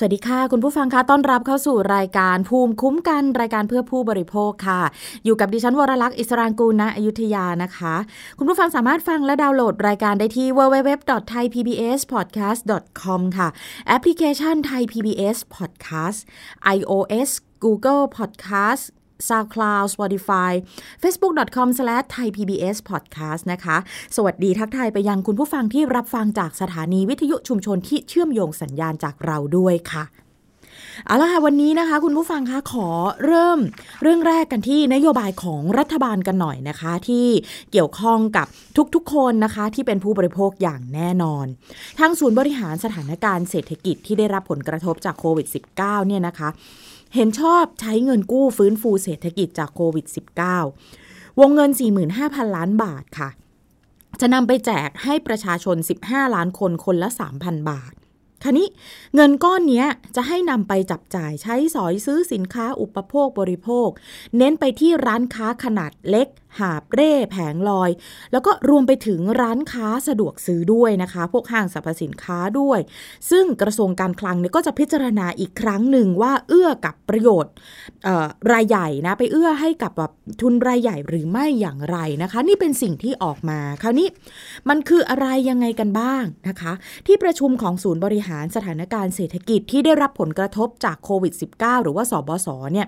สวัสดีค่ะ คุณผู้ฟังคะต้อนรับเข้าสู่รายการภูมิคุ้มกันรายการเพื่อผู้บริโภคค่ะ อยู่กับดิฉันวรลักษ์อิสรางกูลณอยุธยานะคะ คุณผู้ฟังสามารถฟังและดาวน์โหลดรายการได้ที่ www.thaipbspodcast.com ค่ะแอปพลิเคชัน Thai PBS Podcast iOS Google Podcast SoundCloud Spotify facebook.com/thaipbspodcast นะคะ สวัสดีทักทายไปยังคุณผู้ฟังที่รับฟังจากสถานีวิทยุชุมชนที่เชื่อมโยงสัญญาณจากเราด้วยค่ะเอาละค่ะวันนี้นะคะ คุณผู้ฟังคะขอเริ่มเรื่องแรกกันที่นโยบายของรัฐบาลกันหน่อยนะคะ ที่เกี่ยวข้องกับทุกๆคนนะคะ ที่เป็นผู้บริโภคอย่างแน่นอน ทางศูนย์บริหารสถานการณ์เศรษฐกิจที่ได้รับผลกระทบจากโควิด -19 เนี่ยนะคะ เห็นชอบใช้เงินกู้ฟื้นฟูเศรษฐกิจจากโควิด -19 วงเงิน 45,000 ล้านบาทค่ะ จะนำไปแจกให้ประชาชน 15 ล้านคนคนละ 3,000 บาทครนี้เงินก้อนนี้จะให้นำไปจับจ่ายใช้สอยซื้อสินค้าอุปโภคบริโภค เน้นไปที่ร้านค้าขนาดเล็ก หาบเร่แผงลอย แล้วก็รวมไปถึงร้านค้าสะดวกซื้อด้วยนะคะ พวกห้างสรรพสินค้าด้วย ซึ่งกระทรวงการคลังเนี่ยก็จะพิจารณาอีกครั้งหนึ่งว่าเอื้อกับประโยชน์รายใหญ่นะไปเอื้อให้กับแบบทุนรายใหญ่หรือไม่อย่างไรนะคะ นี่เป็นสิ่งที่ออกมาคราวนี้มันคืออะไรยังไงกันบ้างนะคะ ที่ประชุมของศูนย์บริหารสถานการณ์เศรษฐกิจที่ได้รับผลกระทบจากโควิด -19 หรือว่าสบศเนี่ย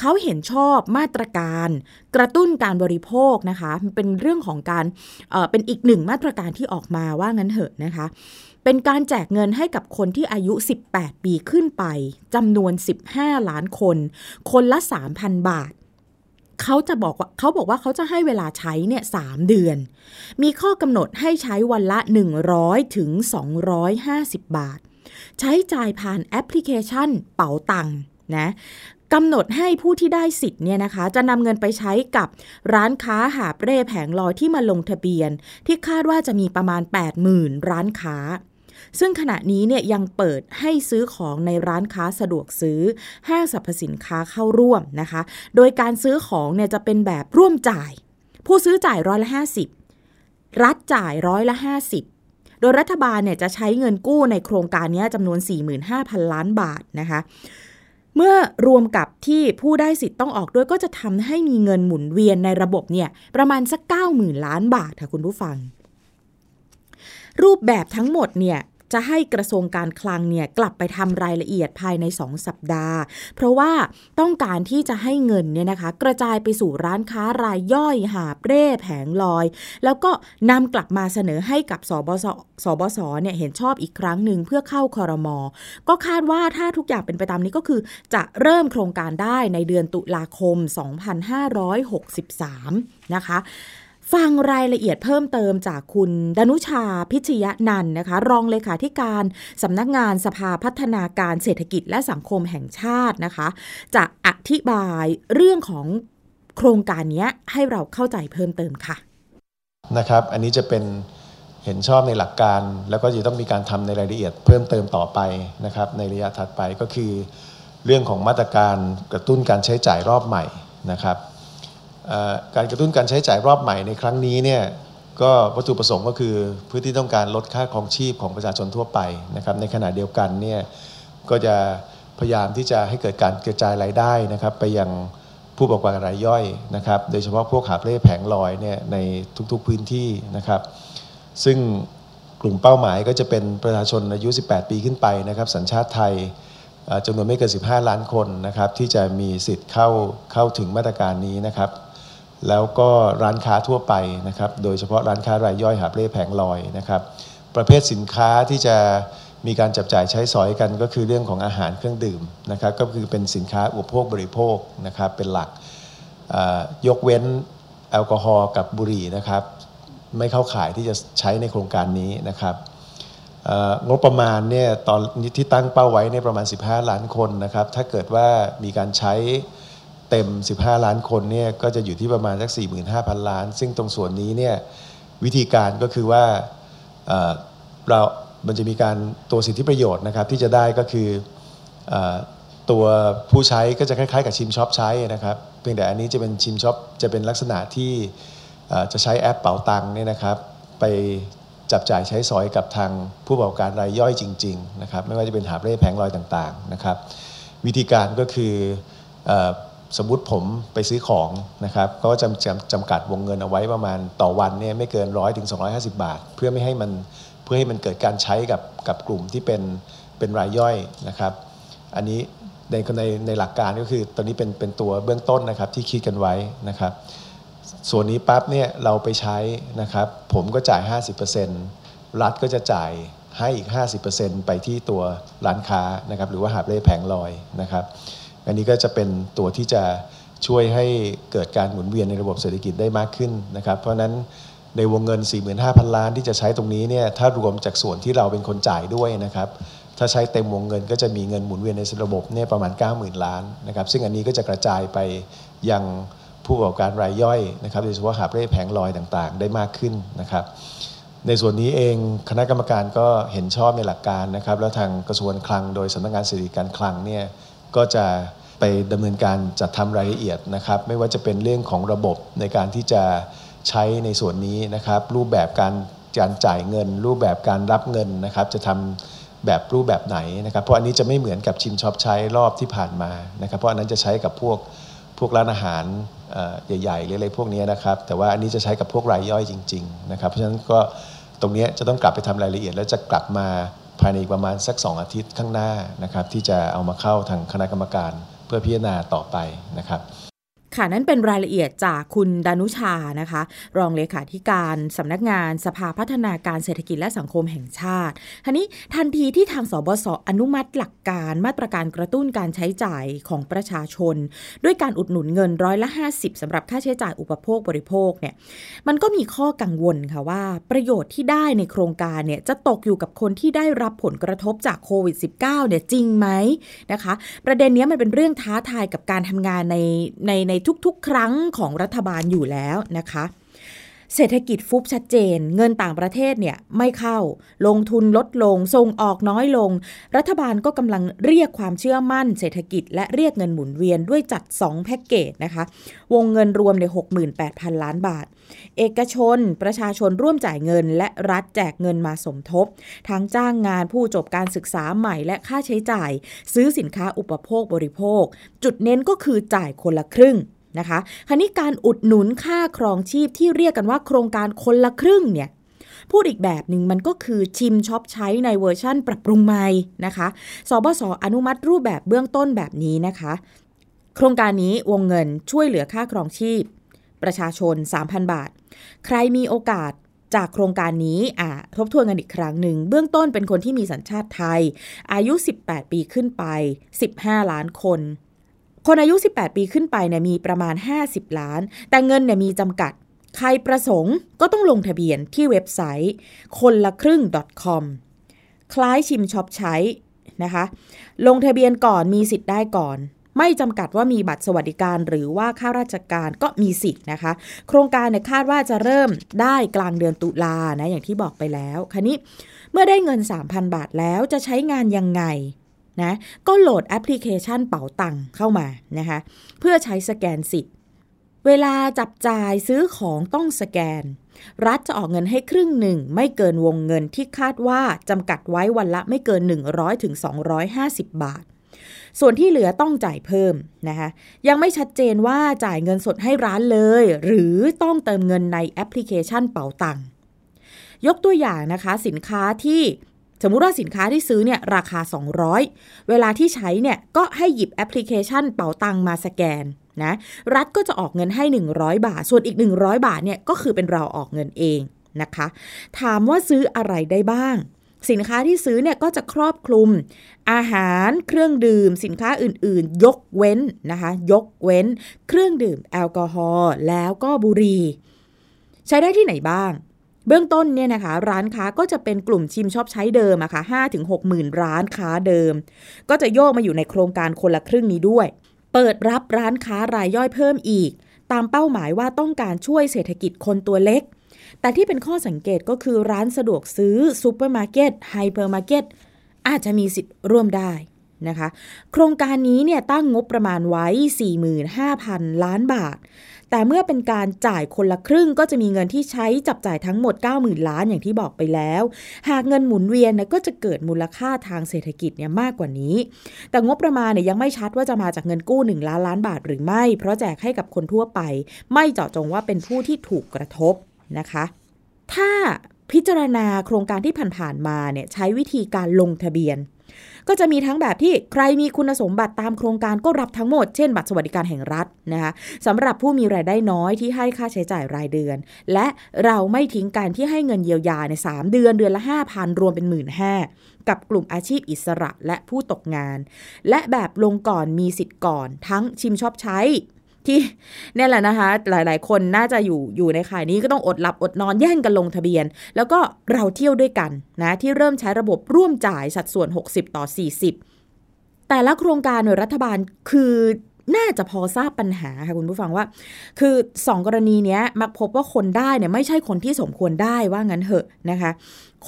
เขาเห็นชอบมาตรการ กระตุ้นการบริโภคนะคะเป็นเรื่องของการเเป็นอีกหนึ่งมาตรการที่ออกมาว่างั้นเหอะนะคะ เป็นการแจกเงินให้กับคนที่อายุ 18 ปีขึ้นไปจำนวน 15 ล้านคน คนละ 3,000 บาทเขาจะบอกว่าเขาบอกว่าเขาจะให้เวลาใช้เนี่ยสเดือน มีข้อกำหนดให้ใช้วันละ 100 ถึง 250 บาท ใช้จ่ายผ่านแอปพลิเคชันเป๋าตังนะ กำหนดให้ผู้ที่ได้สิทธิ์เนี่ยนะคะ จะนำเงินไปใช้กับร้านค้าหาเร่แผงลอยที่มาลงทะเบียน ที่คาดว่าจะมีประมาณ 80,000 ร้านค้า ซึ่งขณะนี้เนี่ยยังเปิดให้ซื้อของในร้านค้าสะดวกซื้อ ห้างสรรพสินค้าเข้าร่วมนะคะ โดยการซื้อของเนี่ยจะเป็นแบบร่วมจ่าย ผู้ซื้อจ่ายร้อยละ 50 รัฐจ่ายร้อยละ 50โดยรัฐบาลเนี่ยจะใช้เงินกู้ในโครงการนี้จำนวน 45,000 ล้านบาทนะคะ เมื่อรวมกับที่ผู้ได้สิทธิ์ต้องออกด้วยก็จะทำให้มีเงินหมุนเวียนในระบบเนี่ยประมาณสัก 90,000 ล้านบาทค่ะคุณผู้ฟัง รูปแบบทั้งหมดเนี่ย จะให้กระทรวงการคลังเนี่ยกลับไปทำรายละเอียดภายใน 2 สัปดาห์ เพราะว่าต้องการที่จะให้เงินเนี่ยนะคะกระจายไปสู่ร้านค้ารายย่อยหาเร่แผงลอย แล้วก็นำกลับมาเสนอให้กับสบสสบสเนี่ยเห็นชอบอีกครั้งหนึ่งเพื่อเข้าคอรมอก็คาดว่าถ้าทุกอย่างเป็นไปตามนี้ก็คือจะเริ่มโครงการได้ในเดือนตุลาคม 2563 นะคะ ฟังรายละเอียดเพิ่มเติมจากคุณดนุชาพิชยนันนะคะ รองเลขาธิการสำนักงานสภาพัฒนาการเศรษฐกิจและสังคมแห่งชาตินะคะ จะอธิบายเรื่องของโครงการนี้ให้เราเข้าใจเพิ่มเติมค่ะนะครับ อันนี้จะเป็นเห็นชอบในหลักการ แล้วก็จะต้องมีการทำในรายละเอียดเพิ่มเติมต่อไปนะครับ ในระยะถัดไปก็คือ เรื่องของมาตรการกระตุ้นการใช้จ่ายรอบใหม่นะครับ การกระตุ้นการใช้จ่ายรอบใหม่ในครั้งนี้เนี่ยก็วัตถุประสงค์ก็คือเพื่อที่ต้องการลดค่าครองชีพของประชาชนทั่วไปนะครับในขณะเดียวกันเนี่ยก็จะพยายามที่จะให้เกิดการกระจายรายได้นะครับ ไปยังผู้ประกอบการรายย่อยนะครับ โดยเฉพาะพวกหาเร่แผงลอยเนี่ยในทุกๆพื้นที่นะครับ ซึ่งกลุ่มเป้าหมายก็จะเป็นประชาชนอายุ 18 ปีขึ้นไปนะครับ สัญชาติไทยจำนวนไม่เกิน 15 ล้านคนนะครับ ที่จะมีสิทธิ์เข้าเข้าถึงมาตรการนี้นะครับ แล้วก็ร้านค้าทั่วไปนะครับ โดยเฉพาะร้านค้ารายย่อยหาเร่แผงลอยนะครับ ประเภทสินค้าที่จะมีการจับจ่ายใช้สอยกันก็คือเรื่องของอาหารเครื่องดื่มนะครับ ก็คือเป็นสินค้าอุปโภคบริโภคนะครับเป็นหลักยกเว้นแอลกอฮอล์กับบุหรี่นะครับ ไม่เข้าข่ายที่จะใช้ในโครงการนี้นะครับงบประมาณเนี่ยตอนที่ตั้งเป้าไว้ในประมาณ 15 ล้านคนนะครับ ถ้าเกิดว่ามีการใช้ เต็ม 15 ล้านคนเนี่ยก็จะอยู่ที่ประมาณสัก 45,000 ล้าน ซึ่งตรงส่วนนี้เนี่ยวิธีการก็คือว่าเรามันจะมีการตัวสิทธิประโยชน์นะครับที่จะได้ก็คือตตัวผู้ใช้ก็จะคล้ายๆ กับชิมช็อปใช้นะครับ เพียงแต่อันนี้จะเป็นชิมช็อปจะเป็นลักษณะที่จะใช้แอปเป๋าตังค์เนี่ยนะครับ ไปจับจ่ายใช้สอยกับทางผู้ประกอบการรายย่อยจริงๆนะครับไม่ว่าจะเป็นหาบเร่แผงลอยต่างๆนะครับ วิธีการก็คือ สมมติผมไปซื้อของนะครับก็จำจำจำกัดวงเงินเอาไว้ประมาณต่อวันเนี่ยไม่เกินร้อยถึงสองบาท เพื่อไม่ให้มันเพื่อให้มันเกิดการใช้กับกับกลุ่มที่เป็นเป็นรายย่อยนะครับ อันนี้ในในในหลักการก็คือตอนนี้เป็นเป็นตัวเบื้องต้นนะครับที่คิดกันไว้นะครับ ส่วนนี้ปั๊บเนี่ยเราไปใช้นะครับ ผมก็จ่าย 50%รัฐก็จะจ่ายให้อีก 50%ไปที่ตัวร้านค้านะครับ หรือว่าหาบเล่แผงลอยนะครับ อันนี้ก็จะเป็นตัวที่จะช่วยให้เกิดการหมุนเวียนในระบบเศรษฐกิจได้มากขึ้นนะครับ เพราะนั้นในวงเงิน 45,000 ล้านที่จะใช้ตรงนี้เนี่ยถ้ารวมจากส่วนที่เราเป็นคนจ่ายด้วยนะครับ ถ้าใช้เต็มวงเงินก็จะมีเงินหมุนเวียนในระบบเนี่ยประมาณ 90,000 ล้านนะครับ ซึ่งอันนี้ก็จะกระจายไปยังผู้ประกอบการรายย่อยนะครับโดยเฉพาะหาบเร่แผงลอยต่างๆ ได้มากขึ้นนะครับ ในส่วนนี้เองคณะกรรมการก็เห็นชอบในหลักการนะครับ แล้วทางกระทรวงคลังโดยสำนักงานเศรษฐกิจการคลังเนี่ย ก็จะไปดำเนินการจัดทำรายละเอียดนะครับ ไม่ว่าจะเป็นเรื่องของระบบในการที่จะใช้ในส่วนนี้นะครับ รูปแบบการการจ่ายเงิน รูปแบบการรับเงินนะครับ จะทำแบบรูปแบบไหนนะครับ เพราะอันนี้จะไม่เหมือนกับชิมช็อปใช้รอบที่ผ่านมานะครับ เพราะอันนั้นจะใช้กับพวกพวกร้านอาหารใหญ่ๆหรืออะไรพวกนี้นะครับ แต่ว่าอันนี้จะใช้กับพวกรายย่อยจริง ๆ นะครับ เพราะฉะนั้นก็ตรงนี้จะต้องกลับไปทำรายละเอียด แล้วจะกลับมา ภายในประมาณสัก 2 อาทิตย์ข้างหน้านะครับที่จะเอามาเข้าทางคณะกรรมการเพื่อพิจารณาต่อไปนะครับ ค่ะนั่นเป็นรายละเอียดจากคุณดานุชานะคะ รองเลขาธิการสำนักงานสภาพัฒนาการเศรษฐกิจและสังคมแห่งชาติทีนี้ทันทีที่ทางสบศอนุมัติหลักการมาตรการกระตุ้นการใช้จ่ายของประชาชน ด้วยการอุดหนุนเงินร้อยละ 50สำหรับค่าใช้จ่ายอุปโภคบริโภคเนี่ยมันก็มีข้อกังวลค่ะว่า ประโยชน์ที่ได้ในโครงการเนี่ยจะตกอยู่กับคนที่ได้รับผลกระทบจากโควิด -19 เนี่ยจริงไหมนะคะ ประเด็นนี้มันเป็นเรื่องท้าทายกับการทำงานในในในทุกๆ ครั้งของรัฐบาลอยู่แล้วนะคะ เศรษฐกิจฟุบชัดเจน เงินต่างประเทศเนี่ยไม่เข้า ลงทุนลดลง ส่งออกน้อยลง รัฐบาลก็กำลังเรียกความเชื่อมั่น เศรษฐกิจและเรียกเงินหมุนเวียนด้วยจัด 2 แพ็กเกจนะคะ วงเงินรวมใน 68,000 ล้านบาท เอกชน ประชาชนร่วมจ่ายเงิน และรัฐแจกเงินมาสมทบ ทั้งจ้างงานผู้จบการศึกษาใหม่และค่าใช้จ่าย ซื้อสินค้าอุปโภคบริโภค จุดเน้นก็คือจ่ายคนละครึ่ง นะคะคราวนี้การอุดหนุนค่าครองชีพที่เรียกกันว่าโครงการคนละครึ่งเนี่ยพูดอีกแบบหนึ่งมันก็คือชิมช็อปใช้ในเวอร์ชั่นปรับปรุงใหม่นะคะศบศ. อนุมัติรูปแบบเบื้องต้นแบบนี้นะคะ โครงการนี้วงเงินช่วยเหลือค่าครองชีพ ประชาชน 3,000 บาท ใครมีโอกาสจากโครงการนี้อ่าทบทวนกันอีกครั้งหนึ่ง เบื้องต้นเป็นคนที่มีสัญชาติไทย อายุ 18 ปีขึ้นไป 15 ล้านคน คนอายุ 18 ปีขึ้นไปเนี่ยมีประมาณ 50 ล้าน แต่เงินเนี่ยมีจำกัด ใครประสงค์ก็ต้องลงทะเบียนที่เว็บไซต์คนละครึ่ง .com คล้ายชิมช็อปใช้นะคะ ลงทะเบียนก่อนมีสิทธิ์ได้ก่อน ไม่จำกัดว่ามีบัตรสวัสดิการหรือว่าข้าราชการก็มีสิทธิ์นะคะ โครงการเนี่ยคาดว่าจะเริ่มได้กลางเดือนตุลานะอย่างที่บอกไปแล้วคราวนี้เมื่อได้เงิน 3,000 บาทแล้วจะใช้งานยังไง นะก็โหลดแอปพลิเคชันเป๋าตังเข้ามานะคะเพื่อใช้สแกนสิทธิ์ เวลาจับจ่ายซื้อของต้องสแกน รัฐจะออกเงินให้ครึ่งหนึ่ง ไม่เกินวงเงินที่คาดว่าจำกัดไว้วันละไม่เกิน 100ถึงบาทส่วนที่เหลือต้องจ่ายเพิ่มนะคะยังไม่ชัดเจนว่าจ่ายเงินสดให้ร้านเลย หรือต้องเติมเงินในแอปพลิเคชันเป๋าตังยกตัวอย่างนะคะ สินค้าที่ สมมุติว่าสินค้าที่ซื้อเนี่ยราคา 200 เวลาที่ใช้เนี่ยก็ให้หยิบแอปพลิเคชันเป๋าตังมาสแกนนะรัฐก็จะออกเงินให้ 100 บาท ส่วนอีก 100 บาทเนี่ยก็คือเป็นเราออกเงินเองนะคะ ถามว่าซื้ออะไรได้บ้าง สินค้าที่ซื้อเนี่ยก็จะครอบคลุม อาหารเครื่องดื่ม สินค้าอื่นๆ ยกเว้นนะคะยกเว้น เครื่องดื่มแอลกอฮอล์แล้วก็บุหรี่ใช้ได้ที่ไหนบ้าง เบื้องต้นเนี่ยนะคะร้านค้าก็จะเป็นกลุ่มชิมชอบใช้เดิมอะคะ่ะห้าถึงหกหมื่นร้านค้าเดิม ก็จะโยกมาอยู่ในโครงการคนละครึ่งนี้ด้วย เปิดรับร้านค้ารายย่อยเพิ่มอีก ตามเป้าหมายว่าต้องการช่วยเศรษฐกิจคนตัวเล็ก แต่ที่เป็นข้อสังเกตก็คือร้านสะดวกซื้อซูเปอร์มาร์เก็ตไฮเปอร์มาร์เก็ตอาจจะมีสิทธิ์ร่วมได้นะคะ โครงการนี้เนี่ยตั้งงบประมาณไว้ 45,000 ล้านบาท แต่เมื่อเป็นการจ่ายคนละครึ่งก็จะมีเงินที่ใช้จับจ่ายทั้งหมด 90,000 ล้านอย่างที่บอกไปแล้ว หากเงินหมุนเวียนนะก็จะเกิดมูลค่าทางเศรษฐกิจเนี่ยมากกว่านี้ แต่งบประมาณเนี่ยยังไม่ชัดว่าจะมาจากเงินกู้ 1 ล้านล้านบาทหรือไม่ เพราะแจกให้กับคนทั่วไป ไม่เจาะจงว่าเป็นผู้ที่ถูกกระทบนะคะ ถ้าพิจารณาโครงการที่ผ่านๆมาเนี่ยใช้วิธีการลงทะเบียน ก็จะมีทั้งแบบที่ใครมีคุณสมบัติตามโครงการก็รับทั้งหมด เช่นบัตรสวัสดิการแห่งรัฐนะคะสำหรับผู้มีรายได้น้อยที่ให้ค่าใช้จ่ายรายเดือน และเราไม่ทิ้งการที่ให้เงินเยียวยาใน 3 เดือนเดือนละ 5,000 รวมเป็น 1 5ื่นกับกลุ่มอาชีพอิสระและผู้ตกงาน และแบบลงก่อนมีสิทธิ์ก่อน ทั้งชิมชอบใช้ ที่เนี่ยแหละนะคะ หลาย ๆ คนน่าจะอยู่อยู่ในข่ายนี้ก็ต้องอดหลับอดนอนแย่งกันลงทะเบียน แล้วก็เราเที่ยวด้วยกันนะที่เริ่มใช้ระบบร่วมจ่ายสัดส่วน 60 ต่อ 40 แต่ละโครงการหน่วยรัฐบาลคือน่าจะพอทราบปัญหาค่ะคุณผู้ฟังว่า คือ 2 กรณีนี้มักพบว่าคนได้เนี่ยไม่ใช่คนที่สมควรได้ว่างั้นเหอะนะคะ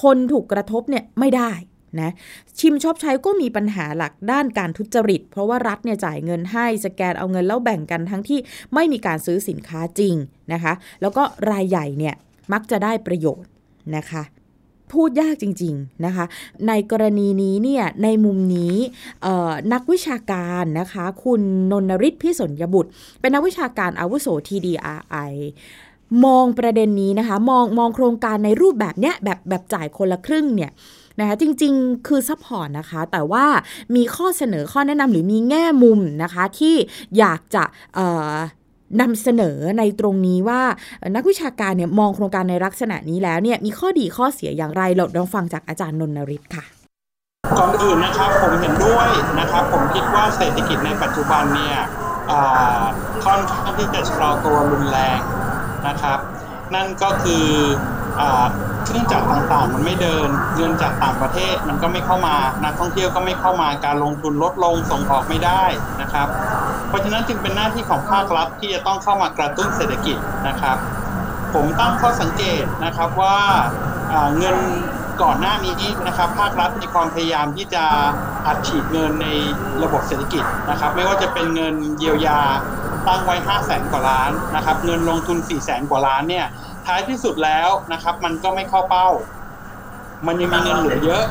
คนถูกกระทบเนี่ยไม่ได้ นะชิมชอบใช้ก็มีปัญหาหลักด้านการทุจริต เพราะว่ารัฐเนี่ยจ่ายเงินให้สแกนเอาเงินแล้วแบ่งกันทั้งที่ไม่มีการซื้อสินค้าจริงนะคะ แล้วก็รายใหญ่เนี่ยมักจะได้ประโยชน์นะคะพูดยากจริงๆนะคะ ในกรณีนี้เนี่ยในมุมนี้นักวิชาการนะคะ คุณนนริศพิสนยบุตร เป็นนักวิชาการอาวุโส TDRI มองประเด็นนี้นะคะ มองมองโครงการในรูปแบบเนี้ยแบบแบบจ่ายคนละครึ่งเนี่ย นะคะจริงๆ คือ support นะคะ แต่ว่ามีข้อเสนอข้อแนะนำหรือมีแง่มุมนะคะที่อยากจะนำเสนอในตรงนี้ว่านักวิชาการเนี่ยมองโครงการในลักษณะนี้แล้วเนี่ยมีข้อดีข้อเสียอย่างไรเราลองฟังจากอาจารย์นณริฏค่ะก่อนอื่นนะครับผมเห็นด้วยนะครับผมคิดว่าเศรษฐกิจในปัจจุบันเนี่ยค่อนข้างที่จะชะลอตัวรุนแรงนะครับ นั่นก็คือ เครื่องจักรต่างๆ มันไม่เดินเงินจากต่างประเทศมันก็ไม่เข้ามานักท่องเที่ยวก็ไม่เข้ามาการลงทุนลดลงส่งออกไม่ได้นะครับ เพราะฉะนั้นจึงเป็นหน้าที่ของภาครัฐที่จะต้องเข้ามากระตุ้นเศรษฐกิจนะครับ ผมตั้งข้อสังเกตนะครับว่าเงินก่อนหน้านี้นะครับภาครัฐมีความพยายามที่จะอัดฉีดเงินในระบบเศรษฐกิจนะครับ ไม่ว่าจะเป็นเงินเยียวยาตั้งไว้ 5 0 0แสนกว่าล้านนะครับ เงินลงทุน 4 0 0แสนกว่าล้านเนี่ย ท้ายที่สุดแล้วนะครับ มันก็ไม่เข้าเป้า มันยังมีเงินเหลือเยอะ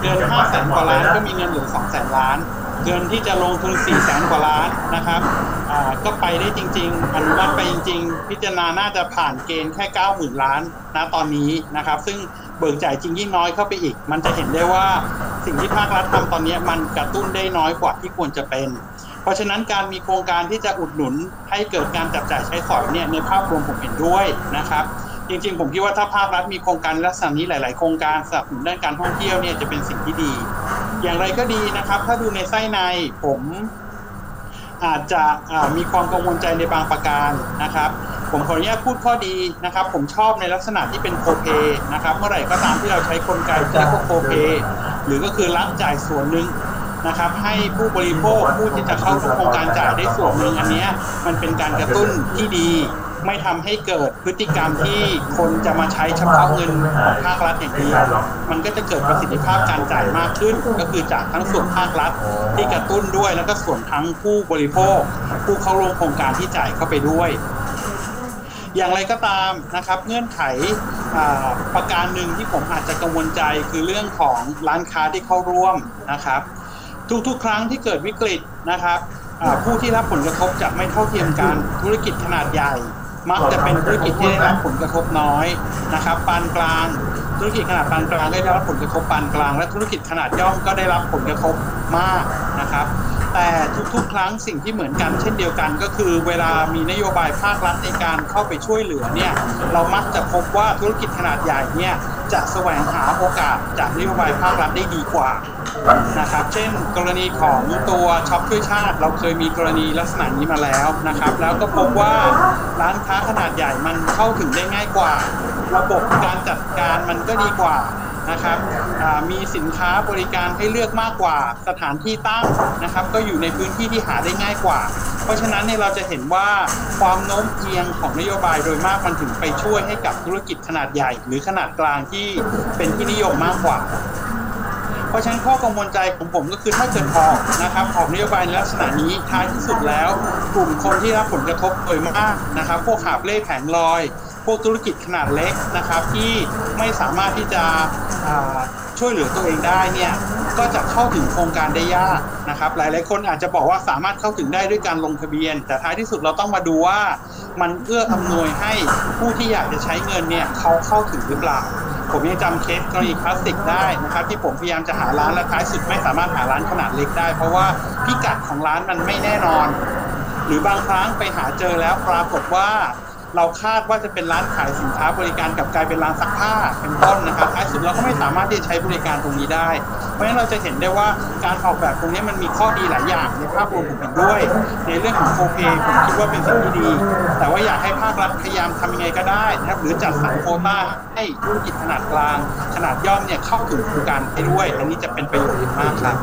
เงินห้าแสนกว่าล้านก็มีเงินเหลือสองแสนล้านเงินที่จะลงทุนสี่แสนกว่าล้านนะครับอ่าก็ไปได้จริง ๆ อนุมัติไปจริง ๆ พิจารณาน่าจะผ่านเกณฑ์แค่เก้าหมื่นล้านนะตอนนี้นะครับ ซึ่งเบิกจ่ายจริงยิ่งน้อยเข้าไปอีก มันจะเห็นได้ว่าสิ่งที่ภาครัฐทำตอนนี้มันกระตุ้นได้น้อยกว่าที่ควรจะเป็น เพราะฉะนั้นการมีโครงการที่จะอุดหนุนให้เกิดการจับจ่ายใช้สอยเนี่ยในภาพรวมผมเห็นด้วยนะครับจริงๆ ผมคิดว่าถ้าภาครัฐมีโครงการลักษณะนี้หลาย ๆ โครงการสนับสนุนด้านการท่องเที่ยวเนี่ยจะเป็นสิ่งที่ดี อย่างไรก็ดีนะครับ ถ้าดูในไส้ในผมอาจจะมีความกังวลใจในบางประการนะครับ ผมขออนุญาตพูดข้อดีนะครับ ผมชอบในลักษณะที่เป็นโคเปนะครับ เมื่อไหร่ก็ตามที่เราใช้กลไกที่เรียกว่าโคเปหรือก็คือรับจ่ายส่วนหนึ่ง นะครับ ให้ผู้บริโภคผู้ที่จะเข้าโครงการจ่ายได้ส่วนหนึ่งอันนี้มันเป็นการกระตุ้นที่ดี ไม่ทำให้เกิดพฤติกรรมที่คนจะมาใช้เฉพาะเงินของภาครัฐอย่างเดียวมันก็จะเกิดประสิทธิภาพการจ่ายมากขึ้น ก็คือจากทั้งส่วนภาครัฐที่กระตุ้นด้วย แล้วก็ส่วนทั้งผู้บริโภค ผู้เข้าร่วมโครงการที่จ่ายเข้าไปด้วยอย่างไรก็ตามนะครับเงื่อนไขประการหนึ่งที่ผมอาจจะกังวลใจคือเรื่องของร้านค้าที่เข้าร่วมนะครับ ทุกๆ ครั้งที่เกิดวิกฤตนะครับผู้ที่รับผลกระทบจะไม่เท่าเทียมกันธุรกิจขนาดใหญ่ มักจะเป็นธุรกิจที่ได้รับผลกระทบน้อยนะครับปานกลาง ธุรกิจขนาดปานกลางได้รับผลกระทบปานกลาง และธุรกิจขนาดย่อมก็ได้รับผลกระทบมากนะครับแต่ทุกๆ ครั้งสิ่งที่เหมือนกันเช่นเดียวกันก็คือ เวลามีนโยบายภาครัฐในการเข้าไปช่วยเหลือเนี่ยเรามักจะพบว่าธุรกิจขนาดใหญ่เนี่ย จะแสวงหาโอกาสจากนโยบายภาครัฐได้ดีกว่านะครับ เช่น กรณีของตัวช็อปช่วยชาติ เราเคยมีกรณีลักษณะนี้มาแล้วนะครับ แล้วก็พบว่าร้านค้าขนาดใหญ่มันเข้าถึงได้ง่ายกว่า ระบบการจัดการมันก็ดีกว่านะครับมีสินค้าบริการให้เลือกมากกว่าสถานที่ตั้งนะครับ ก็อยู่ในพื้นที่ที่หาได้ง่ายกว่า เพราะฉะนั้นเนี่ยเราจะเห็นว่าความโน้มเอียงของนโยบายโดยมากมันถึงไปช่วยให้กับธุรกิจขนาดใหญ่ หรือขนาดกลางที่เป็นที่นิยมมากกว่า เพราะฉะนั้นข้อกังวลใจของผมก็คือถ้าเกิดออกนะครับออกนโยบายในลักษณะนี้ท้ายที่สุดแล้ว กลุ่มคนที่รับผลกระทบโดยมากนะครับ พวกขาบเล่แผงลอย พวกธุรกิจขนาดเล็กนะครับที่ไม่สามารถที่จะ ช่วยเหลือตัวเองได้เนี่ยก็จะเข้าถึงโครงการได้ยากนะครับ หลายๆ คนอาจจะบอกว่าสามารถเข้าถึงได้ด้วยการลงทะเบียน แต่ท้ายที่สุดเราต้องมาดูว่า มันเอื้ออำนวยให้ผู้ที่อยากจะใช้เงินเนี่ยเขาเข้าถึงหรือเปล่า ผมยังจำเคสกรณีคลาสสิกได้นะครับ ที่ผมพยายามจะหาร้านและท้ายสุดไม่สามารถหาร้านขนาดเล็กได้ เพราะว่าพิกัดของร้านมันไม่แน่นอน หรือบางครั้งไปหาเจอแล้วปรากฏว่า เราคาดว่าจะเป็นร้านขายสินค้าบริการกับกลายเป็นร้านซักผ้าเป็นต้นนะครับท้ายสุดเราก็ไม่สามารถที่จะใช้บริการตรงนี้ได้ เพราะฉะนั้นเราจะเห็นได้ว่าการออกแบบตรงนี้มันมีข้อดีหลายอย่างในภาพรวมผมเห็นด้วย ในเรื่องของโคเปผมคิดว่าเป็นสิ่งที่ดี แต่ว่าอยากให้ภาครัฐพยายามทำยังไงก็ได้นะครับหรือจัดสรรโคต้าให้ธุรกิจขนาดกลาง ขนาดย่อมเนี่ยเข้าถึงโครงการให้ด้วย อันนี้จะเป็นประโยชน์มากครับ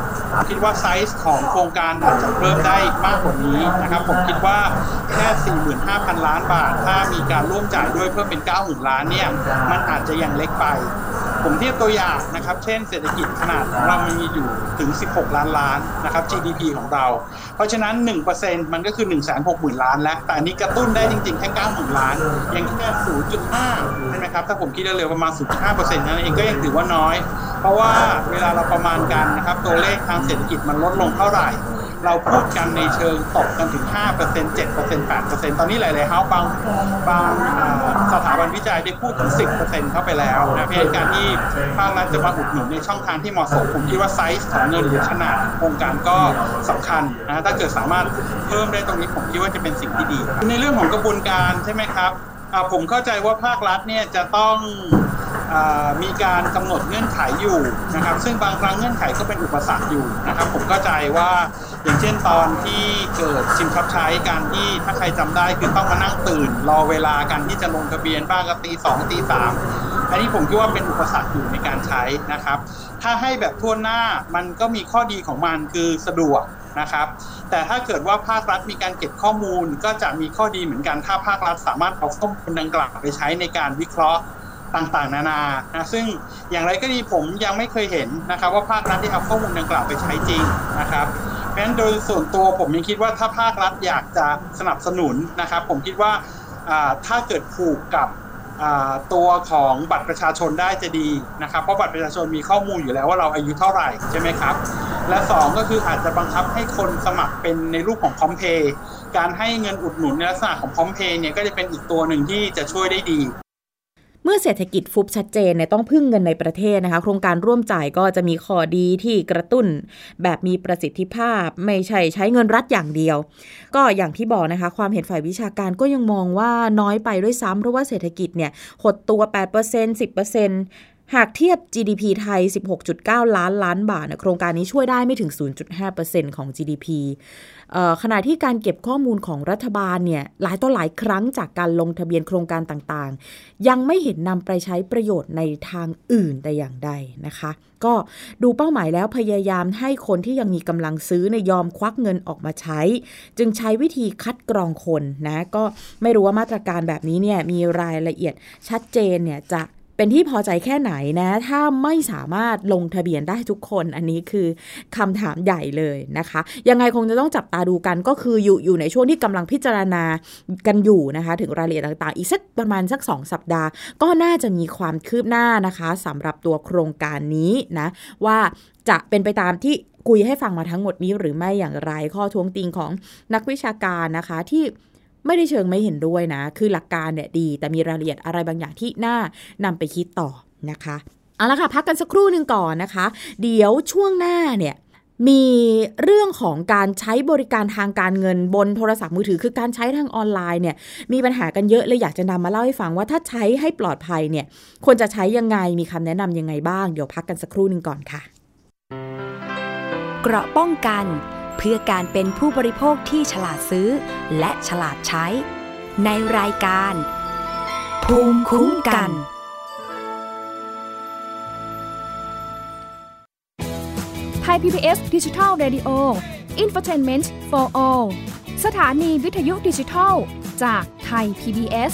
คิดว่าไซส์ของโครงการอาจจะเพิ่มได้มากกว่านี้นะครับผมคิดว่าแค่ 45,000 ล้านบาทถ้ามีการร่วมจ่ายด้วยเพิ่มเป็น 9 0,000 ล้านเนี่ยมันอาจจะยังเล็กไป ผมเทียบตัวอย่างนะครับ เช่นเศรษฐกิจขนาดของเรามีอยู่ถึง 16 ล้านล้านนะครับ GDP ของเรา เพราะฉะนั้น 1%มันก็คือ 1 6 0 0 0 0 ล้านแล้ว แต่อันนี้กระตุ้นได้จริงๆ แค่ 90,000 ล้าน ยังแค่ 0.5 ใช่ไหมครับ ถ้าผมคิดเร็วๆประมาณ 0.5%นั่นเองก็ยังถือว่าน้อย เพราะว่าเวลาเราประมาณกันนะครับ ตัวเลขทางเศรษฐกิจมันลดลงเท่าไหร่ เราพูดกันในเชิงตกกันถึง 5% 7% 8%ตอนนี้หลายๆเฮาบางบางสถาบันวิจัยได้พูดถึง 10%เข้าไปแล้วนะเพราะการที่ภาครัฐจะมาอุดหนุนในช่องทางที่เหมาะสมผมคิดว่าไซส์ของเงินหรือขนาดโครงการก็สำคัญนะถ้าเกิดสามารถเพิ่มได้ตรงนี้ผมคิดว่าจะเป็นสิ่งที่ดี ในเรื่องของกระบวนการใช่ไหมครับผมเข้าใจว่าภาครัฐเนี่ยจะต้องมีการกำหนดเงื่อนไขอยู่นะครับ ซึ่งบางครั้งเงื่อนไขก็เป็นอุปสรรคอยู่นะครับ ผมเข้าใจว่า อย่างเช่นตอนที่เกิดชิมคับใช้การที่ถ้าใครจำได้คือต้องมานั่งตื่น รอเวลากันที่จะลงทะเบียนบ้างก็ตีสองตีสามอันนี้ผมคิดว่าเป็นอุปสรรคอยู่ในการใช้นะครับ ถ้าให้แบบทั่วหน้ามันก็มีข้อดีของมันคือสะดวกนะครับ แต่ถ้าเกิดว่าภาครัฐมีการเก็บข้อมูล ก็จะมีข้อดีเหมือนกัน ถ้าภาครัฐสามารถเอาข้อมูลดังกล่าวไปใช้ในการวิเคราะห์ต่างๆ นานานะซึ่งอย่างไรก็ดีผมยังไม่เคยเห็นนะครับ ว่าภาครัฐที่เอาข้อมูลดังกล่าวไปใช้จริงนะครับ เพราะฉะนั้นโดยส่วนตัวผมยังคิดว่าถ้าภาครัฐอยากจะสนับสนุนนะครับ ผมคิดว่าถ้าเกิดผูกกับตัวของบัตรประชาชนได้จะดีนะครับเพราะบัตรประชาชนมีข้อมูลอยู่แล้วว่าเราอายุเท่าไหร่ใช่ไหมครับ และ 2 ก็คืออาจจะบังคับให้คนสมัครเป็นในรูปของพร้อมเพย์การให้เงินอุดหนุนในลักษณะของพร้อมเพย์เนี่ยก็จะเป็นอีกตัวหนึ่งที่จะช่วยได้ดี เมื่อเศรษฐกิจฟุบชัดเจนเนี่ยต้องพึ่งเงินในประเทศนะคะ โครงการร่วมจ่ายก็จะมีข้อดีที่กระตุ้น แบบมีประสิทธิภาพ ไม่ใช่ใช้เงินรัฐอย่างเดียว ก็อย่างที่บอกนะคะ ความเห็นฝ่ายวิชาการก็ยังมองว่าน้อยไปด้วยซ้ำเพราะว่าเศรษฐกิจเนี่ยหดตัว 8% 10%หากเทียบ GDP ไทย 16.9 ล้านล้านบาทโครงการนี้ช่วยได้ไม่ถึง 0.5%ของ GDP ขณะที่การเก็บข้อมูลของรัฐบาลเนี่ยหลายต่อหลายครั้งจากการลงทะเบียนโครงการต่างๆ ยังไม่เห็นนำไปใช้ประโยชน์ในทางอื่นแต่อย่างใดนะคะ ก็ดูเป้าหมายแล้วพยายามให้คนที่ยังมีกำลังซื้อในยอมควักเงินออกมาใช้ จึงใช้วิธีคัดกรองคนนะก็ไม่รู้ว่ามาตรการแบบนี้เนี่ยมีรายละเอียดชัดเจนเนี่ยจะ เป็นที่พอใจแค่ไหนนะ ถ้าไม่สามารถลงทะเบียนได้ทุกคนอันนี้คือคำถามใหญ่เลยนะคะ ยังไงคงจะต้องจับตาดูกันก็คืออยู่อยู่ในช่วงที่กำลังพิจารณากันอยู่นะคะ ถึงรายละเอียดต่างๆ อีกสักประมาณสัก 2 สัปดาห์ ก็น่าจะมีความคืบหน้านะคะสำหรับตัวโครงการนี้นะ ว่าจะเป็นไปตามที่คุยให้ฟังมาทั้งหมดนี้หรือไม่อย่างไรข้อท้วงติงของนักวิชาการนะคะที่ ไม่ได้เชิงไม่เห็นด้วยนะ คือหลักการเนี่ยดี แต่มีรายละเอียดอะไรบางอย่างที่น่านำไปคิดต่อนะคะเอาละค่ะ พักกันสักครู่หนึ่งก่อนนะคะ เดี๋ยวช่วงหน้าเนี่ยมีเรื่องของการใช้บริการทางการเงินบนโทรศัพท์มือถือ คือการใช้ทางออนไลน์เนี่ยมีปัญหากันเยอะเลยอยากจะนำมาเล่าให้ฟังว่าถ้าใช้ให้ปลอดภัยเนี่ยควรจะใช้ยังไงมีคำแนะนำยังไงบ้าง เดี๋ยวพักกันสักครู่หนึ่งก่อนค่ะ เกราะป้องกัน เพื่อการเป็นผู้บริโภคที่ฉลาดซื้อ และฉลาดใช้ ในรายการ ภูมิคุ้มกัน ไทย PBS ดิจิทัล Radio Infotainment for All สถานีวิทยุดิจิทัล จากไทย PBS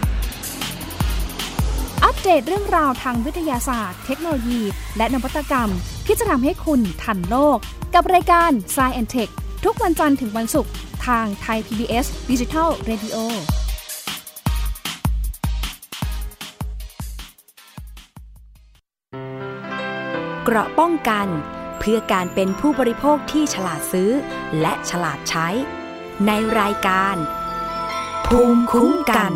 อัปเดตเรื่องราวทางวิทยาศาสตร์ เทคโนโลยี และนวัตกรรมที่จะทำให้คุณทันโลก กับรายการ s c i e n t e c h ทุกวันจันทร์ถึงวันศุกร์ทางไทย PBS Digital Radio เกราะป้องกัน เพื่อการเป็นผู้บริโภคที่ฉลาดซื้อ และฉลาดใช้ ในรายการ ภูมิคุ้มกัน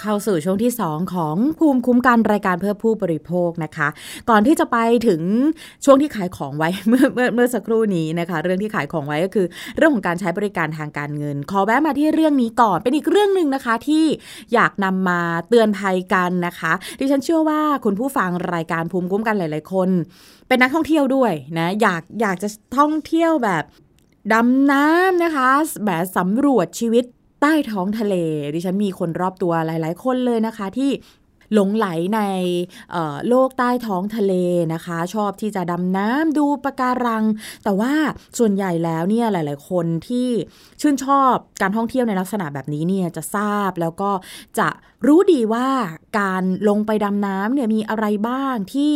เข้าสู่ช่วงที่ 2 ของภูมิคุ้มกันรายการเพื่อผู้บริโภคนะคะ ก่อนที่จะไปถึงช่วงที่ขายของไว้เมื่อเมื่อเมื่อสักครู่นี้นะคะ เรื่องที่ขายของไว้ก็คือ เรื่องของการใช้บริการทางการเงิน ขอแวะมาที่เรื่องนี้ก่อนเป็นอีกเรื่องหนึ่งนะคะที่อยากนำมาเตือนภัยกันนะคะดิฉันเชื่อว่าคุณผู้ฟังรายการภูมิคุ้มกันหลาย ๆ คน เป็นนักท่องเที่ยวด้วยนะอยากอยากจะท่องเที่ยวแบบดำน้ำนะคะแบบสำรวจชีวิต ใต้ท้องทะเล ดิฉันมีคนรอบตัวหลาย ๆ คนเลยนะคะที่หลงไหลในโลกใต้ท้องทะเลนะคะ ชอบที่จะดำน้ำดูปะการัง แต่ว่าส่วนใหญ่แล้วเนี่ยหลาย ๆ คนที่ชื่นชอบการท่องเที่ยวในลักษณะแบบนี้เนี่ยจะทราบแล้วก็จะ รู้ดีว่าการลงไปดำน้ำเนี่ยมีอะไรบ้างที่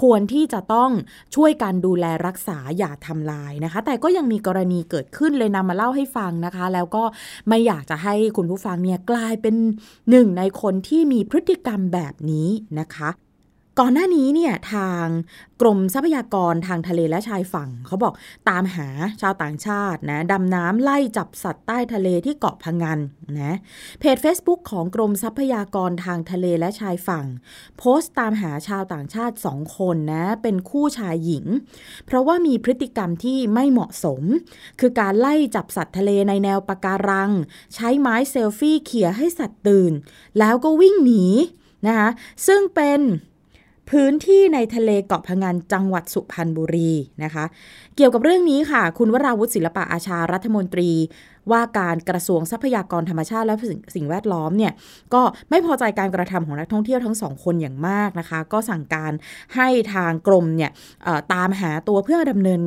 ควรที่จะต้องช่วยกันดูแลรักษาอย่าทำลายนะคะ แต่ก็ยังมีกรณีเกิดขึ้นเลยนำมาเล่าให้ฟังนะคะ แล้วก็ไม่อยากจะให้คุณผู้ฟังเนี่ยกลายเป็นหนึ่งในคนที่มีพฤติกรรมแบบนี้นะคะ ก่อนหน้านี้เนี่ยทางกรมทรัพยากรทางทะเลและชายฝั่ง เขาบอกตามหาชาวต่างชาตินะดำน้ำไล่จับสัตว์ใต้ทะเลที่เกาะพังงานนะเพจ Facebook ของกรมทรัพยากรทางทะเลและชายฝั่ง โพสต์ตามหาชาวต่างชาติสองคนนะเป็นคู่ชายหญิง เพราะว่ามีพฤติกรรมที่ไม่เหมาะสม คือการไล่จับสัตว์ทะเลในแนวปะการัง ใช้ไม้เซลฟี่เขี่ยให้สัตว์ตื่น แล้วก็วิ่งหนีนะคะซึ่งเป็น พื้นที่ในทะเลเกาะพะงันจังหวัดสุพรรณบุรีนะคะ เกี่ยวกับเรื่องนี้ค่ะ คุณวราวุฒิศิลปะอาชารัฐมนตรี ว่าการกระทรวงทรัพยากรธรรมชาติและสิ่งสิ่งแวดล้อมเนี่ยก็ไม่พอใจการกระทำของนักท่องเที่ยวทั้งสองคนอย่างมากนะคะ ก็สั่งการให้ทางกรมเนี่ยตามหาตัวเพื่อดำเนิน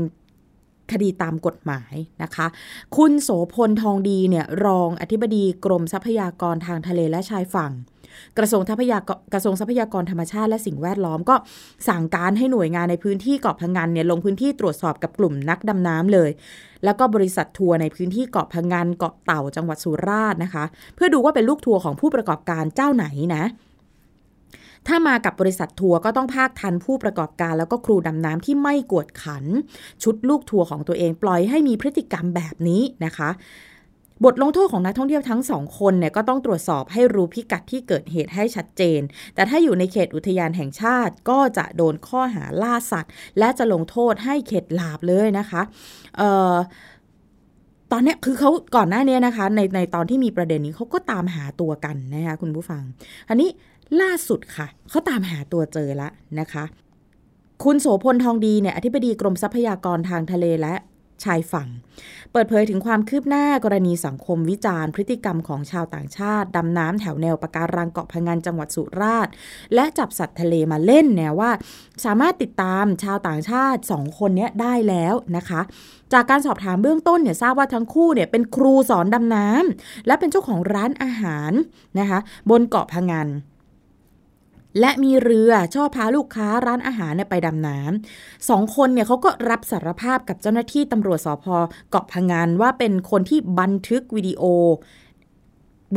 คดีตามกฎหมายนะคะ คุณโสพลทองดีเนี่ยรองอธิบดีกรมทรัพยากรทางทะเลและชายฝั่ง กระทรวงทรัพยากรกระทรวงทรัพยากรธรรมชาติและสิ่งแวดล้อมก็สั่งการให้หน่วยงานในพื้นที่เกาะพังงานเนี่ยลงพื้นที่ตรวจสอบกับกลุ่มนักดำน้ำเลย แล้วก็บริษัททัวร์ในพื้นที่เกาะพังงานเกาะเต่าจังหวัดสุราษฎร์นะคะ เพื่อดูว่าเป็นลูกทัวร์ของผู้ประกอบการเจ้าไหนนะถ้ามากับบริษัททัวร์ก็ต้องภาคทันผู้ประกอบการ แล้วก็ครูดำน้ำที่ไม่กวดขัน ชุดลูกทัวร์ของตัวเองปล่อยให้มีพฤติกรรมแบบนี้นะคะ บทลงโทษของนักท่องเที่ยวทั้งสองคนเนี่ยก็ต้องตรวจสอบให้รู้พิกัดที่เกิดเหตุให้ชัดเจน แต่ถ้าอยู่ในเขตอุทยานแห่งชาติก็จะโดนข้อหาล่าสัตว์ และจะลงโทษให้เข็ดหลาบเลยนะคะเอ่อตอนนี้คือเขาก่อนหน้านี้นะคะ ในในตอนที่มีประเด็นนี้เขาก็ตามหาตัวกันนะคะคุณผู้ฟัง อันนี้ล่าสุดค่ะเขาตามหาตัวเจอแล้วนะคะ คุณโสพลทองดีเนี่ยอธิบดีกรมทรัพยากรทางทะเลและ ชายฝั่ง เปิดเผยถึงความคืบหน้ากรณีสังคมวิจารณ์ พฤติกรรมของชาวต่างชาติ ดำน้ำแถวแนวปะการังเกาะพะงันจังหวัดสุราษฎร์และจับสัตว์ทะเลมาเล่นแนวว่า สามารถติดตามชาวต่างชาติสองคนนี้ได้แล้วนะคะ จากการสอบถามเบื้องต้นเนี่ยทราบว่าทั้งคู่เนี่ยเป็นครูสอนดำน้ำและเป็นเจ้าของร้านอาหารนะคะบนเกาะพะงัน และมีเรือชอบพาลูกค้าร้านอาหารไปดำน้ำสองคนเนี่ยเขาก็รับสารภาพกับเจ้าหน้าที่ตำรวจสพเกาะพะงันว่าเป็นคนที่บันทึกวิดีโอ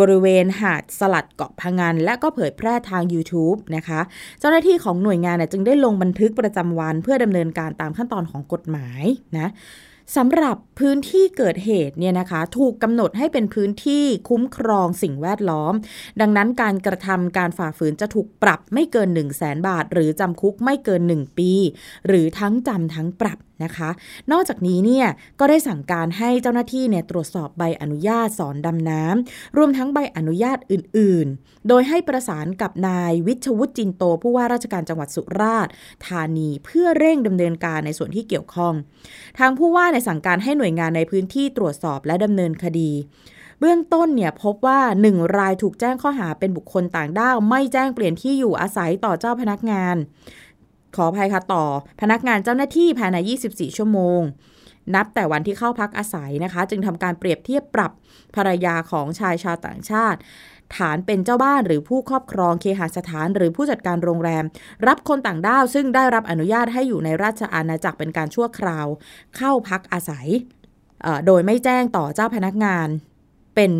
บริเวณหาดสลัดเกาะพะงันและก็เผยแพร่ทาง YouTube นะคะ เจ้าหน้าที่ของหน่วยงานเนี่ยจึงได้ลงบันทึกประจำวันเพื่อดำเนินการตามขั้นตอนของกฎหมายนะ สำหรับพื้นที่เกิดเหตุเนี่ยนะคะ ถูกกำหนดให้เป็นพื้นที่คุ้มครองสิ่งแวดล้อม ดังนั้นการกระทำการฝ่าฝืนจะถูกปรับไม่เกิน 1 0 0 0 0แสนบาท หรือจำคุกไม่เกิน 1 ปี หรือทั้งจำทั้งปรับ นะคะ นอกจากนี้เนี่ยก็ได้สั่งการให้เจ้าหน้าที่เนี่ยตรวจสอบใบอนุญาตสอนดำน้ำรวมทั้งใบอนุญาตอื่น ๆ โดยให้ประสานกับนายวิชวุฒิจินโต ผู้ว่าราชการจังหวัดสุราษฎร์ธานีเพื่อเร่งดำเนินการในส่วนที่เกี่ยวข้อง ทางผู้ว่าในสั่งการให้หน่วยงานในพื้นที่ตรวจสอบและดำเนินคดีเบื้องต้นเนี่ยพบว่า 1 รายถูกแจ้งข้อหาเป็นบุคคลต่างด้าว ไม่แจ้งเปลี่ยนที่อยู่อาศัยต่อเจ้าพนักงาน ขออภัยค่ะต่อ พนักงานเจ้าหน้าที่ภายใน 24 ชั่วโมง นับแต่วันที่เข้าพักอาศัยนะคะ จึงทำการเปรียบเทียบปรับภรรยาของชายชาวต่างชาติ ฐานเป็นเจ้าบ้านหรือผู้ครอบครองเคหสถานหรือผู้จัดการโรงแรม รับคนต่างด้าวซึ่งได้รับอนุญาตให้อยู่ในราชอาณาจักรเป็นการชั่วคราว เข้าพักอาศัยโดยไม่แจ้งต่อเจ้าพนักงานเป็น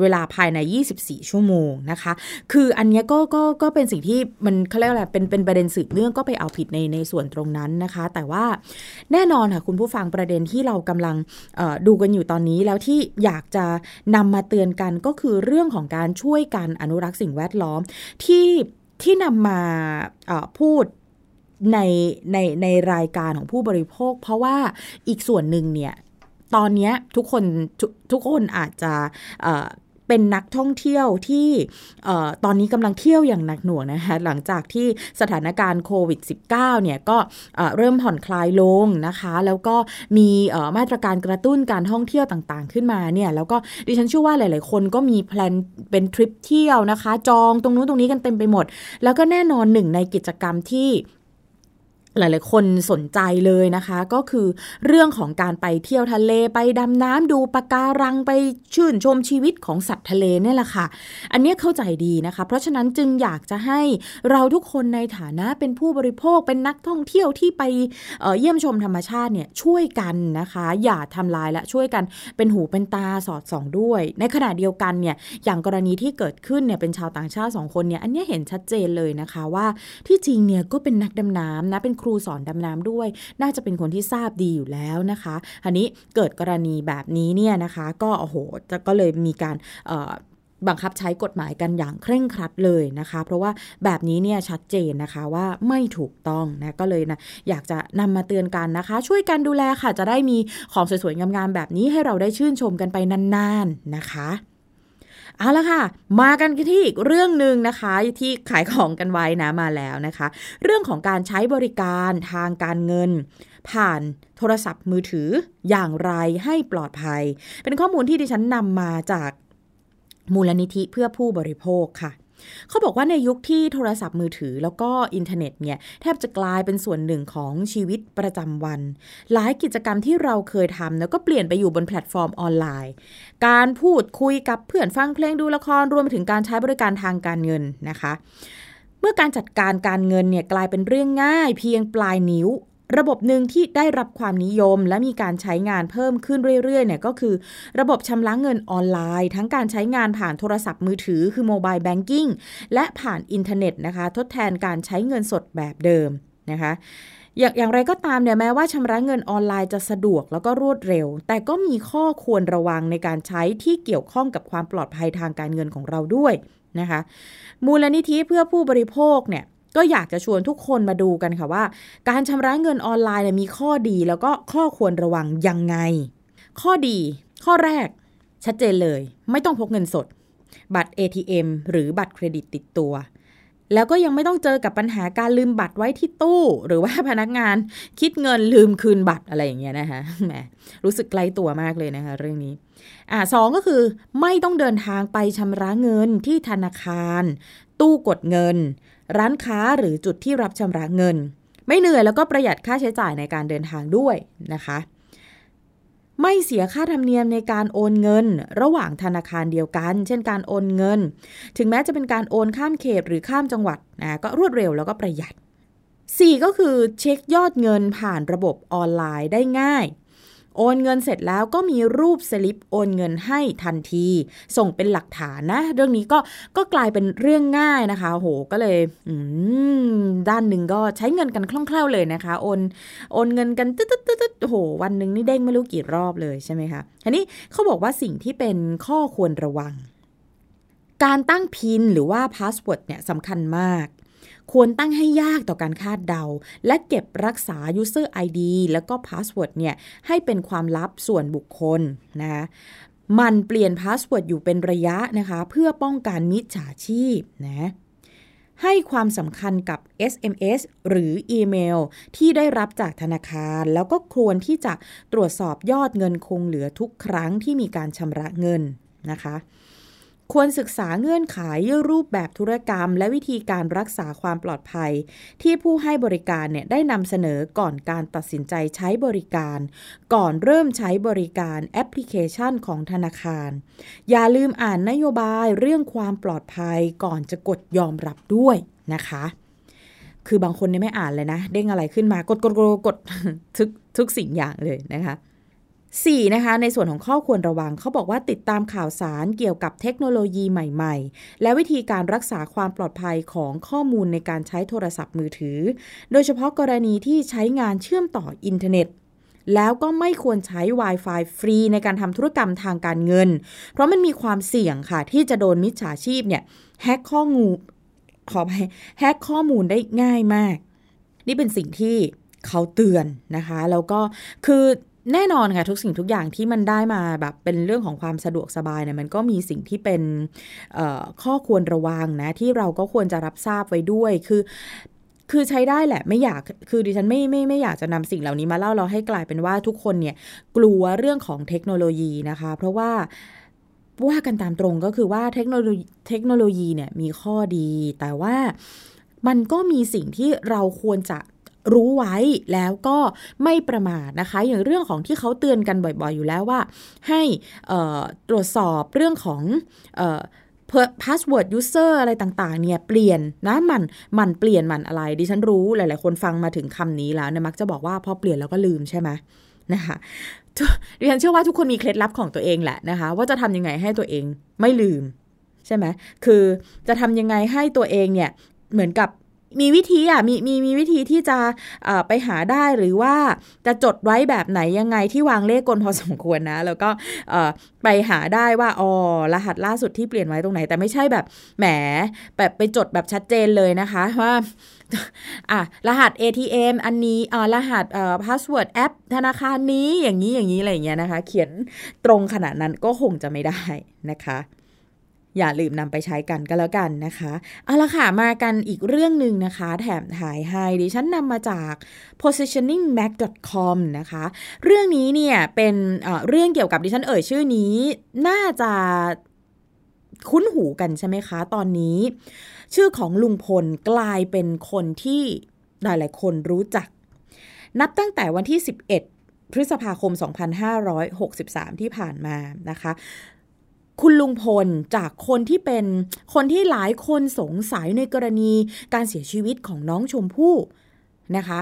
เวลาภายใน 24 ชั่วโมงนะคะ คืออันนี้ก็ก็ก็เป็นสิ่งที่มันเขาเรียกอะไรเป็นเป็นประเด็นสืบเนื่องก็ไปเอาผิดในในส่วนตรงนั้นนะคะ แต่ว่าแน่นอนค่ะคุณผู้ฟังประเด็นที่เรากำลังดูกันอยู่ตอนนี้แล้วที่อยากจะนำมาเตือนกันก็คือเรื่องของการช่วยกันอนุรักษ์สิ่งแวดล้อมที่ที่นำมาพูดในในในรายการของผู้บริโภค เพราะว่าอีกส่วนหนึ่งเนี่ย ตอนนี้ทุกคนททุกคนอาจจะเป็นนักท่องเที่ยวที่ตอนนี้กำลังเที่ยวอย่างหนักหน่วงนะคะหลังจากที่สถานการณ์โควิด -19 เนี่ยก็เริ่มผ่อนคลายลงนะคะ แล้วก็มีมาตรการกระตุ้นการท่องเที่ยวต่างๆ ขึ้นมาเนี่ยแล้วก็ดิฉันเชื่อว่าหลาย ๆ คนก็มีแพลนเป็นทริปเที่ยวนะคะ จองตรงนู้นตรงนี้กันเต็มไปหมด แล้วก็แน่นอนหนึ่งในกิจกรรมที่ หลาย ๆ คนสนใจเลยนะคะ ก็คือเรื่องของการไปเที่ยวทะเลไปดำน้ำดูปะการังไปชื่นชมชีวิตของสัตว์ทะเลเนี่ยแหละค่ะ อันนี้เข้าใจดีนะคะ เพราะฉะนั้นจึงอยากจะให้เราทุกคนในฐานะเป็นผู้บริโภคเป็นนักท่องเที่ยวที่ไปเเยี่ยมชมธรรมชาติเนี่ยช่วยกันนะคะ อย่าทำลายและช่วยกันเป็นหูเป็นตาสอดส่องด้วย ในขณะเดียวกันเนี่ยอย่างกรณีที่เกิดขึ้นเนี่ยเป็นชาวต่างชาติสองคนเนี่ยอันนี้เห็นชัดเจนเลยนะคะว่าที่จริงเนี่ยก็เป็นนักดำน้ำนะเป็นครูสอนดำน้ำด้วย น่าจะเป็นคนที่ทราบดีอยู่แล้วนะคะอันนี้เกิดกรณีแบบนี้เนี่ยนะคะ ก็โอ้โหก็เลยมีการบังคับใช้กฎหมายกันอย่างเคร่งครัดเลยนะคะ เพราะว่าแบบนี้เนี่ยชัดเจนนะคะว่าไม่ถูกต้องนะก็เลยนะอยากจะนำมาเตือนกันนะคะ ช่วยกันดูแลค่ะ จะได้มีของสวยๆงามๆแบบนี้ให้เราได้ชื่นชมกันไปนานๆนะคะ เอาละค่ะ มากันที่อีกเรื่องหนึ่งนะคะที่ขายของกันไว้นะมาแล้วนะคะ เรื่องของการใช้บริการทางการเงิน ผ่านโทรศัพท์มือถืออย่างไรให้ปลอดภัย เป็นข้อมูลที่ดิฉันนำมาจากมูลนิธิเพื่อผู้บริโภคค่ะ เขาบอกว่าในยุคที่โทรศัพท์มือถือแล้วก็อินเทอร์เน็ตเนี่ยแทบจะกลายเป็นส่วนหนึ่งของชีวิตประจำวัน หลายกิจกรรมที่เราเคยทำแล้วก็เปลี่ยนไปอยู่บนแพลตฟอร์มออนไลน์ การพูดคุยกับเพื่อนฟังเพลงดูละครรวมไปถึงการใช้บริการทางการเงินนะคะเมื่อการจัดการการเงินเนี่ยกลายเป็นเรื่องง่ายเพียงปลายนิ้ว ระบบหนึ่งที่ได้รับความนิยม และมีการใช้งานเพิ่มขึ้นเรื่อยๆเนี่ยก็คือ ระบบชำระเงินออนไลน์ ทั้งการใช้งานผ่านโทรศัพท์มือถือคือ mobile banking และผ่านอินเทอร์เน็ตนะคะ ทดแทนการใช้เงินสดแบบเดิมนะคะอย่างอย่างไรก็ตามเนี่ยแม้ว่าชำระเงินออนไลน์จะสะดวกแล้วก็รวดเร็ว แต่ก็มีข้อควรระวังในการใช้ที่เกี่ยวข้องกับความปลอดภัยทางการเงินของเราด้วยนะคะ มูลนิธิเพื่อผู้บริโภคเนี่ย ก็อยากจะชวนทุกคนมาดูกันค่ะว่า การชำระเงินออนไลน์มีข้อดีแล้วก็ข้อควรระวังยังไง ข้อดี ข้อแรก ชัดเจนเลย ไม่ต้องพกเงินสด บัตร ATM หรือบัตรเครดิตติดตัว แล้วก็ยังไม่ต้องเจอกับปัญหาการลืมบัตรไว้ที่ตู้ หรือว่าพนักงานคิดเงินลืมคืนบัตรอะไรอย่างเงี้ยนะคะแหมรู้สึกไกลตัวมากเลยนะคะ เรื่องนี้อ่าสองก็คือไม่ต้องเดินทางไปชำระเงินที่ธนาคาร ตู้กดเงิน ร้านค้าหรือจุดที่รับชำระเงิน ไม่เหนื่อยแล้วก็ประหยัดค่าใช้จ่ายในการเดินทางด้วยนะคะ ไม่เสียค่าธรรมเนียมในการโอนเงิน ระหว่างธนาคารเดียวกัน เช่นการโอนเงิน ถึงแม้จะเป็นการโอนข้ามเขตหรือข้ามจังหวัดนะก็รวดเร็วแล้วก็ประหยัด 4 ก็คือเช็คยอดเงินผ่านระบบออนไลน์ได้ง่าย โอนเงินเสร็จแล้วก็มีรูปสลิปโอนเงินให้ทันที ส่งเป็นหลักฐานนะ เรื่องนี้ก็ก็กลายเป็นเรื่องง่ายนะคะโหก็เลยด้านหนึ่งก็ใช้เงินกันคล่องแคล่วเลยนะคะ โอนโอนเงินกันตึ๊ดตึ๊ดตึ๊ดโหวันหนึ่งนี่เด้งไม่รู้กี่รอบเลยใช่ไหมคะอันนี้เขาบอกว่าสิ่งที่เป็นข้อควรระวังการตั้ง PIN หรือว่า password เนี่ยสำคัญมาก ควรตั้งให้ยากต่อการคาดเดา และเก็บรักษา user ID แล้วก็ password เนี่ยให้เป็นความลับส่วนบุคคลนะคะหมั่นเปลี่ยน password อยู่เป็นระยะนะคะ เพื่อป้องกันมิจฉาชีพนะให้ความสำคัญกับ SMS หรืออีเมล ที่ได้รับจากธนาคาร แล้วก็ควรที่จะตรวจสอบยอดเงินคงเหลือทุกครั้งที่มีการชำระเงินนะคะ ควรศึกษาเงื่อนไขรูปแบบธุรกรรม และวิธีการรักษาความปลอดภัย ที่ผู้ให้บริการเนี่ยได้นำเสนอก่อนการตัดสินใจใช้บริการ ก่อนเริ่มใช้บริการแอปพลิเคชันของธนาคาร อย่าลืมอ่านนโยบายเรื่องความปลอดภัยก่อนจะกดยอมรับด้วยนะคะ คือบางคนเนี่ยไม่อ่านเลยนะ เด้งอะไรขึ้นมากดกดกดกดทุกทุกสิ่งอย่างเลยนะคะ 4 นะคะในส่วนของข้อควรระวังเขาบอกว่าติดตามข่าวสารเกี่ยวกับเทคโนโลยีใหม่ๆ และวิธีการรักษาความปลอดภัยของข้อมูลในการใช้โทรศัพท์มือถือ โดยเฉพาะกรณีที่ใช้งานเชื่อมต่ออินเทอร์เน็ต แล้วก็ไม่ควรใช้ Wi-Fi ฟรีในการทำธุรกรรมทางการเงิน เพราะมันมีความเสี่ยงค่ะที่จะโดนมิจฉาชีพเนี่ยแฮกข้อมูลขอไปแฮกข้อมูลได้ง่ายมาก นี่เป็นสิ่งที่เขาเตือนนะคะ แล้วก็คือ แน่นอนค่ะทุกสิ่งทุกอย่างที่มันได้มาแบบเป็นเรื่องของความสะดวกสบายเนี่ยมันก็มีสิ่งที่เป็นข้อควรระวังนะ ที่เราก็ควรจะรับทราบไว้ด้วยคือคือใช้ได้แหละไม่อยากคือดิฉันไม่ไม่ไม่อยากจะนำสิ่งเหล่านี้มาเล่าเราให้กลายเป็นว่าทุกคนเนี่ยกลัวเรื่องของเทคโนโลยีนะคะ เพราะว่าว่ากันตามตรงก็คือว่าเทคโนโลยีเทคโนโลยีเนี่ยมีข้อดี แต่ว่ามันก็มีสิ่งที่เราควรจะ รู้ไว้แล้วก็ไม่ประมาทนะคะ อย่างเรื่องของที่เขาเตือนกันบ่อยๆอยู่แล้วว่า ให้ตรวจสอบเรื่องของ password user อะไรต่างๆ เนี่ย เปลี่ยนนะหมั่นหมั่นเปลี่ยนหมั่นอะไร ดิฉันรู้หลาย ๆ คนฟังมาถึงคำนี้แล้วเนี่ยมักจะบอกว่าพอเปลี่ยนแล้วก็ลืมใช่ไหมนะคะดิฉันเชื่อว่าทุกคนมีเคล็ดลับของตัวเองแหละนะคะ ว่าจะทำยังไงให้ตัวเองไม่ลืม ใช่ไหมคือจะทำยังไงให้ตัวเองเนี่ยเหมือนกับ มีวิธีอะมีมีมีวิธีที่จะไปหาได้หรือว่าจะจดไว้แบบไหนยังไงที่วางเล่ห์กลพอสมควรนะ แล้วก็ไปหาได้ว่าอ๋อรหัสล่าสุดที่เปลี่ยนไว้ตรงไหน แต่ไม่ใช่แบบแหมแบบไปจดแบบชัดเจนเลยนะคะว่าอะรหัส ATM อันนี้อ่ารหัสเอ่อ password แอปธนาคารนี้อย่างนี้อย่างนี้อะไรอย่างเงี้ยนะคะ เขียนตรงขนาดนั้นก็คงจะไม่ได้นะคะ อย่าลืมนำไปใช้กันก็แล้วกันนะคะ เอาละค่ะ มากันอีกเรื่องหนึ่งนะคะ แถมท้ายให้ดิฉันนำมาจาก positioningmag.com นะคะ เรื่องนี้เนี่ยเป็นเเรื่องเกี่ยวกับดิฉันเอ่ยชื่อนี้ น่าจะคุ้นหูกันใช่ไหมคะ ตอนนี้ ชื่อของลุงพลกลายเป็นคนที่หลายๆคนรู้จัก นับตั้งแต่วันที่ 11 พฤษภาคม 2563 ที่ผ่านมานะคะ คุณลุงพลจากคนที่เป็นคนที่หลายคนสงสัยในกรณีการเสียชีวิตของน้องชมพู่นะคะ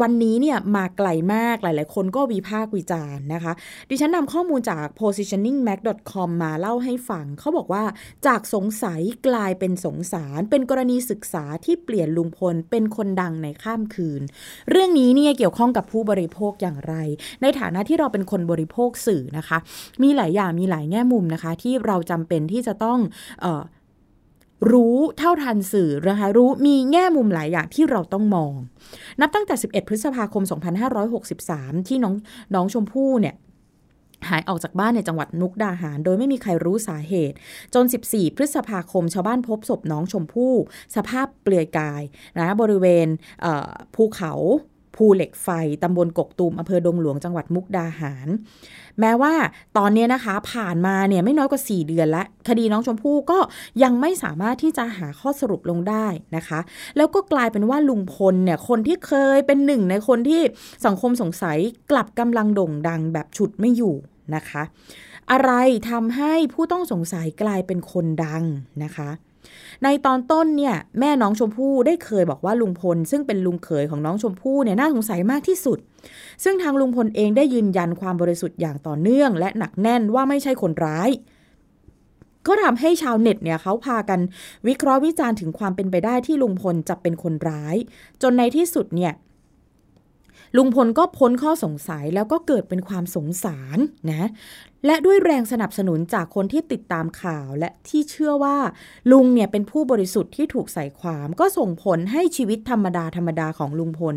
วันนี้เนี่ยมาไกลมากหลาย ๆ คนก็วิพากษ์วิจารณ์นะคะ ดิฉันนำข้อมูลจาก positioningmag.com มาเล่าให้ฟัง เขาบอกว่าจากสงสัยกลายเป็นสงสาร เป็นกรณีศึกษาที่เปลี่ยนลุงพลเป็นคนดังในข้ามคืน เรื่องนี้เนี่ยเกี่ยวข้องกับผู้บริโภคอย่างไร ในฐานะที่เราเป็นคนบริโภคสื่อนะคะ มีหลายอย่างมีหลายแง่มุมนะคะ ที่เราจำเป็นที่จะต้องเออ รู้เท่าทันสื่อนะคะรู้มีแง่มุมหลายอย่างที่เราต้องมอง นับตั้งแต่ 11 พฤษภาคม 2563 ที่น้องน้องชมพู่เนี่ยหายออกจากบ้านในจังหวัดมุกดาหาร โดยไม่มีใครรู้สาเหตุ จน 14 พฤษภาคม ชาวบ้านพบศพน้องชมพู่ สภาพเปลือยกายนะบริเวณภูเขา ภูเหล็กไฟตำบลกกตูมอำเภอดงหลวงจังหวัดมุกดาหาร แม้ว่าตอนนี้นะคะ ผ่านมาเนี่ยไม่น้อยกว่า 4 เดือนแล้วคดีน้องชมพู่ก็ยังไม่สามารถที่จะหาข้อสรุปลงได้นะคะ แล้วก็กลายเป็นว่าลุงพลเนี่ยคนที่เคยเป็นหนึ่งในคนที่สังคมสงสัยกลับกำลังโด่งดังแบบฉุดไม่อยู่นะคะ อะไรทำให้ผู้ต้องสงสัยกลายเป็นคนดังนะคะ ในตอนต้นเนี่ยแม่น้องชมพู่ได้เคยบอกว่าลุงพล ซึ่งเป็นลุงเขยของน้องชมพู่เนี่ยน่าสงสัยมากที่สุด ซึ่งทางลุงพลเองได้ยืนยันความบริสุทธิ์อย่างต่อเนื่อง และหนักแน่นว่าไม่ใช่คนร้ายก็ทำให้ชาวเน็ตเนี่ยเขาพากันวิเคราะห์วิจารณ์ถึงความเป็นไปได้ที่ลุงพลจะเป็นคนร้าย จนในที่สุดเนี่ย ลุงพลก็พ้นข้อสงสัยแล้วก็เกิดเป็นความสงสารนะและด้วยแรงสนับสนุนจากคนที่ติดตามข่าวและที่เชื่อว่า ลุงเนี่ยเป็นผู้บริสุทธิ์ที่ถูกใส่ความก็ส่งผลให้ชีวิตธรรมดาธรรมดาของลุงพล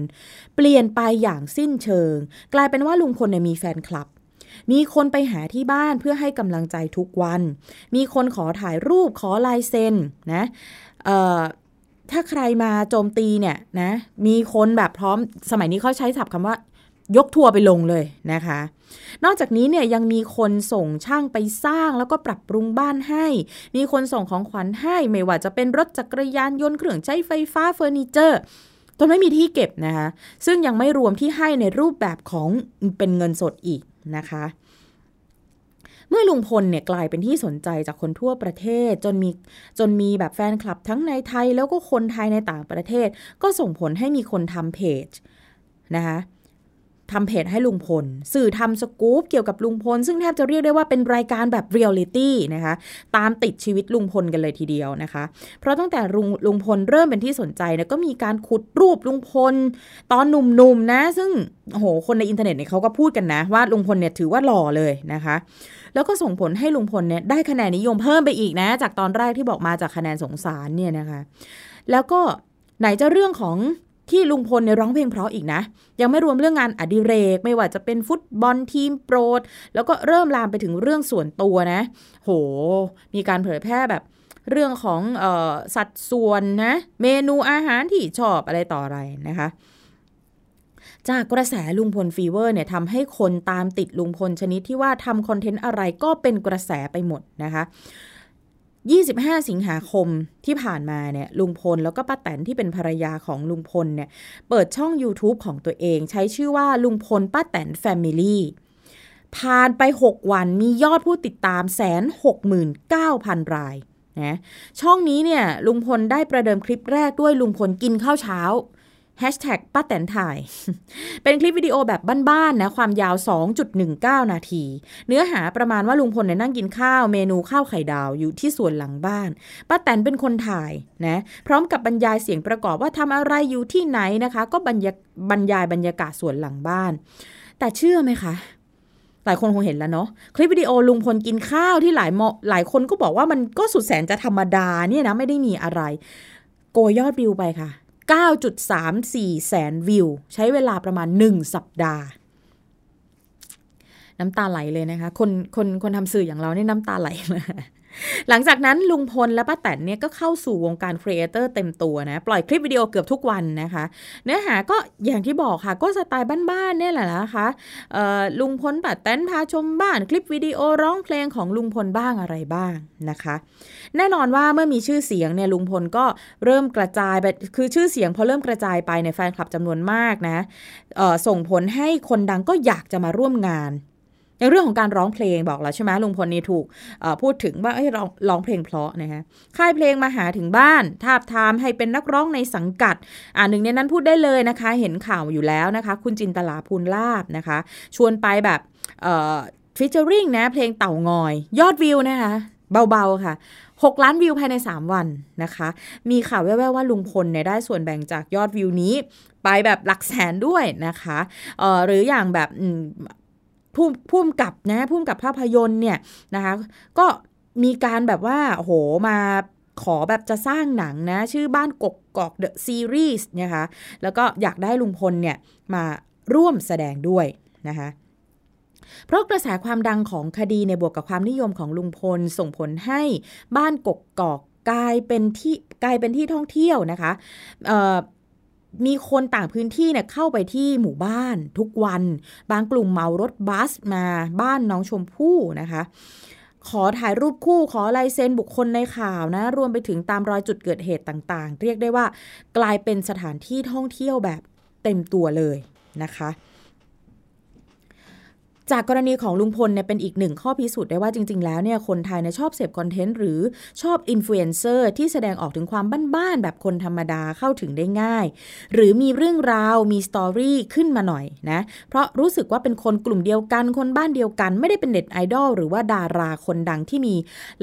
เปลี่ยนไปอย่างสิ้นเชิง กลายเป็นว่าลุงพลเนี่ยมีแฟนคลับ มีคนไปหาที่บ้านเพื่อให้กำลังใจทุกวัน มีคนขอถ่ายรูปขอลายเซ็นนะ ถ้าใครมาโจมตีเนี่ยนะมีคนแบบพร้อมสมัยนี้เขาใช้ศัพท์คำว่ายกทัวร์ไปลงเลยนะคะ นอกจากนี้เนี่ยยังมีคนส่งช่างไปสร้างแล้วก็ปรับปรุงบ้านให้ มีคนส่งของขวัญให้ ไม่ว่าจะเป็นรถจักรยานยนต์เครื่องใช้ไฟฟ้าเฟอร์นิเจอร์จนไม่มีที่เก็บนะคะ ซึ่งยังไม่รวมที่ให้ในรูปแบบของเป็นเงินสดอีกนะคะ เมื่อลุงพลเนี่ยกลายเป็นที่สนใจจากคนทั่วประเทศจนมีจนมีแบบแฟนคลับทั้งในไทยแล้วก็คนไทยในต่างประเทศ ก็ส่งผลให้มีคนทำเพจนะคะ ทำเพจให้ลุงพล สื่อทำสกู๊ปเกี่ยวกับลุงพล ซึ่งแทบจะเรียกได้ว่าเป็นรายการแบบเรียลลิตี้นะคะ ตามติดชีวิตลุงพลกันเลยทีเดียวนะคะ เพราะตั้งแต่ลุงลุงพลเริ่มเป็นที่สนใจนี่ยก็มีการขุดรูปลุงพล ตอนหนุ่มๆนะซึ่งโอ้โหคนในอินเทอร์เน็ตเนี่ยเขาก็พูดกันนะ ว่าลุงพลเนี่ยถือว่าหล่อเลยนะคะ แล้วก็ส่งผลให้ลุงพลเนี่ยได้คะแนนนิยมเพิ่มไปอีกนะ จากตอนแรกที่บอกมาจากคะแนนสงสารเนี่ยนะคะ แล้วก็ไหนจะเรื่องของ ที่ลุงพลเนี่ยร้องเพลงเพราะอีกนะ ยังไม่รวมเรื่องงานอดิเรก ไม่ว่าจะเป็นฟุตบอลทีมโปรด แล้วก็เริ่มลามไปถึงเรื่องส่วนตัวนะ โห มีการเผยแพร่แบบเรื่องของออสัดส่วนนะ เมนูอาหารที่ชอบอะไรต่ออะไรนะคะ จากกระแสลุงพล fever เนี่ยทำให้คนตามติดลุงพลชนิดที่ว่าทำคอนเทนต์อะไรก็เป็นกระแสไปหมดนะคะ 25 สิงหาคมที่ผ่านมาเนี่ยลุงพลแล้วก็ป้าแตนที่เป็นภรรยาของลุงพลเนี่ยเปิดช่อง YouTube ของตัวเอง ใช้ชื่อว่าลุงพลป้าแตน Familyผ่านไป 6 วันมียอดผู้ติดตามแสนหกหมื่นเก้าพันรายนะช่องนี้เนี่ยลุงพลได้ประเดิมคลิปแรกด้วยลุงพลกินข้าวเช้า ป้าแตนถ่าย เป็นคลิปวิดีโอแบบบ้านๆนะความยาว 2.19 นาที เนื้อหาประมาณว่าลุงพลเนี่ยนั่งกินข้าวเมนูข้าวไข่ดาวอยู่ที่สวนหลังบ้านป้าแตนเป็นคนถ่ายนะพร้อมกับบรรยายเสียงประกอบว่าทำอะไรอยู่ที่ไหนนะคะ ก็บรรยบรรยายบรรยากาศสวนหลังบ้าน แต่เชื่อไหมคะหลายคนคงเห็นแล้วเนาะคลิปวิดีโอลุงพลกินข้าวที่หลายหลายคนก็บอกว่ามันก็สุดแสนจะธรรมดาเนี่ยนะไม่ได้มีอะไร โกยยอดวิวไปค่ะ 9.34 แสนวิว ใช้เวลาประมาณ 1 สัปดาห์ น้ำตาไหลเลยนะคะ คนคนคนทำสื่ออย่างเราเนี่ยน้ำตาไหลเลย หลังจากนั้นลุงพลและป้าแตนเนี่ยก็เข้าสู่วงการครีเอเตอร์เต็มตัวนะ ปล่อยคลิปวิดีโอเกือบทุกวันนะคะ เนื้อหาก็อย่างที่บอกค่ะ ก็สไตล์บ้านๆเนี่ยแหละนะคะลุงพลป้าแตนพาชมบ้านคลิปวิดีโอร้องเพลงของลุงพลบ้างอะไรบ้างนะคะ แน่นอนว่าเมื่อมีชื่อเสียงเนี่ยลุงพลก็เริ่มกระจายไปคือชื่อเสียงพอเริ่มกระจายไปในแฟนคลับจำนวนมากนะส่งผลให้คนดังก็อยากจะมาร่วมงาน ในเรื่องของการร้องเพลงบอกแล้วใช่ไหมลุงพลนี่ถูกพูดถึงว่าเอ้ยร้องร้องเพลงเพราะนะคะค่ายเพลงมาหาถึงบ้าน ทาบทามให้เป็นนักร้องในสังกัด อ่าหนึ่งในนั้นพูดได้เลยนะคะ เห็นข่าวอยู่แล้วนะคะ คุณจินตลาภูลลาบนะคะ ชวนไปแบบฟิชเจอริงนะ เพลงเต่างอย ยอดวิวนะคะเบาๆค่ะ 6 ล้านวิวภายใน 3 วันนะคะ มีข่าวแว่วๆว่าลุงพลเนี่ยได้ส่วนแบ่งจากยอดวิวนี้ ไปแบบหลักแสนด้วยนะคะหรืออย่างแบบ ผู้ผู้กกับนะผู้กกับภาพยนตร์เนี่ยนะคะก็มีการแบบว่าโหมาขอแบบจะสร้างหนังนะ ชื่อบ้านกกกอกเดอะซีรีส์นะคะแล้วก็อยากได้ลุงพลเนี่ยมาร่วมแสดงด้วยนะคะเพราะกระแสความดังของคดีในบวกกับความนิยมของลุงพลส่งผลให้บ้านกกกอกกลายเป็นที่กลายเป็นที่ท่องเที่ยวนะคะ มีคนต่างพื้นที่เนี่ยเข้าไปที่หมู่บ้านทุกวัน บางกลุ่มเหมารถบัสมาบ้านน้องชมพู่นะคะ ขอถ่ายรูปคู่ขอลายเซ็นบุคคลในข่าวนะ รวมไปถึงตามรอยจุดเกิดเหตุต่างๆ เรียกได้ว่ากลายเป็นสถานที่ท่องเที่ยวแบบเต็มตัวเลยนะคะ จากกรณีของลุงพลเนี่ยเป็นอีกหนึ่งข้อพิสูจน์ได้ว่าจริง ๆ แล้วเนี่ยคนไทยเนี่ยชอบเสพคอนเทนต์หรือชอบอินฟลูเอนเซอร์ที่แสดงออกถึงความบ้านๆแบบคนธรรมดาเข้าถึงได้ง่าย หรือมีเรื่องราวมี story ขึ้นมาหน่อยนะเพราะรู้สึกว่าเป็นคนกลุ่มเดียวกันคนบ้านเดียวกัน ไม่ได้เป็นเน็ตไอดอลหรือว่าดาราคนดังที่มี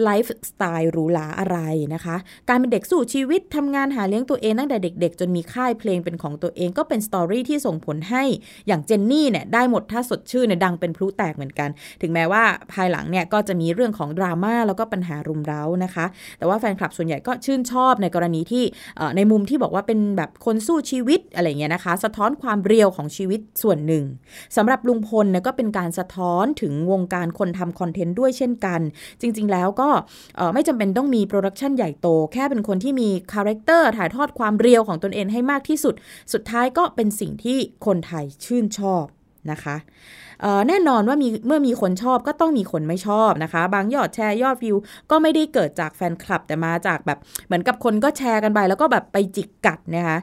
ไลฟ์สไตล์หรูหราอะไรนะคะ การเป็นเด็กสู้ชีวิตทำงานหาเลี้ยงตัวเองตั้งแต่เด็ก ๆ จนมีค่ายเพลงเป็นของตัวเองก็เป็น story ที่ส่งผลให้อย่างเจนนี่เนี่ยได้หมดถ้าสดชื่นเนี่ยดังเป็นพลุแตกเหมือนกัน ถึงแม้ว่าภายหลังเนี่ยก็จะมีเรื่องของดราม่าแล้วก็ปัญหารุมเร้านะคะ แต่ว่าแฟนคลับส่วนใหญ่ก็ชื่นชอบในกรณีที่ในมุมที่บอกว่าเป็นแบบคนสู้ชีวิตอะไรเงี้ยนะคะ สะท้อนความ real ของชีวิตส่วนหนึ่งสำหรับลุงพลเนี่ยก็เป็นการสะท้อนถึงวงการคนทำคอนเทนต์ด้วยเช่นกัน จริง ๆ แล้วก็ไม่จำเป็นต้องมีโปรดักชันใหญ่โต แค่เป็นคนที่มี character ถ่ายทอดความ real ของตนเองให้มากที่สุด สุดท้ายก็เป็นสิ่งที่คนไทยชื่นชอบนะคะ แน่นอนว่ามีเมื่อมีคนชอบก็ต้องมีคนไม่ชอบนะคะ บางยอดแชร์ยอดวิว ก็ไม่ได้เกิดจากแฟนคลับ แต่มาจากแบบเหมือนกับคนก็แชร์กันไป แล้วก็แบบไปจิกกัดนะคะ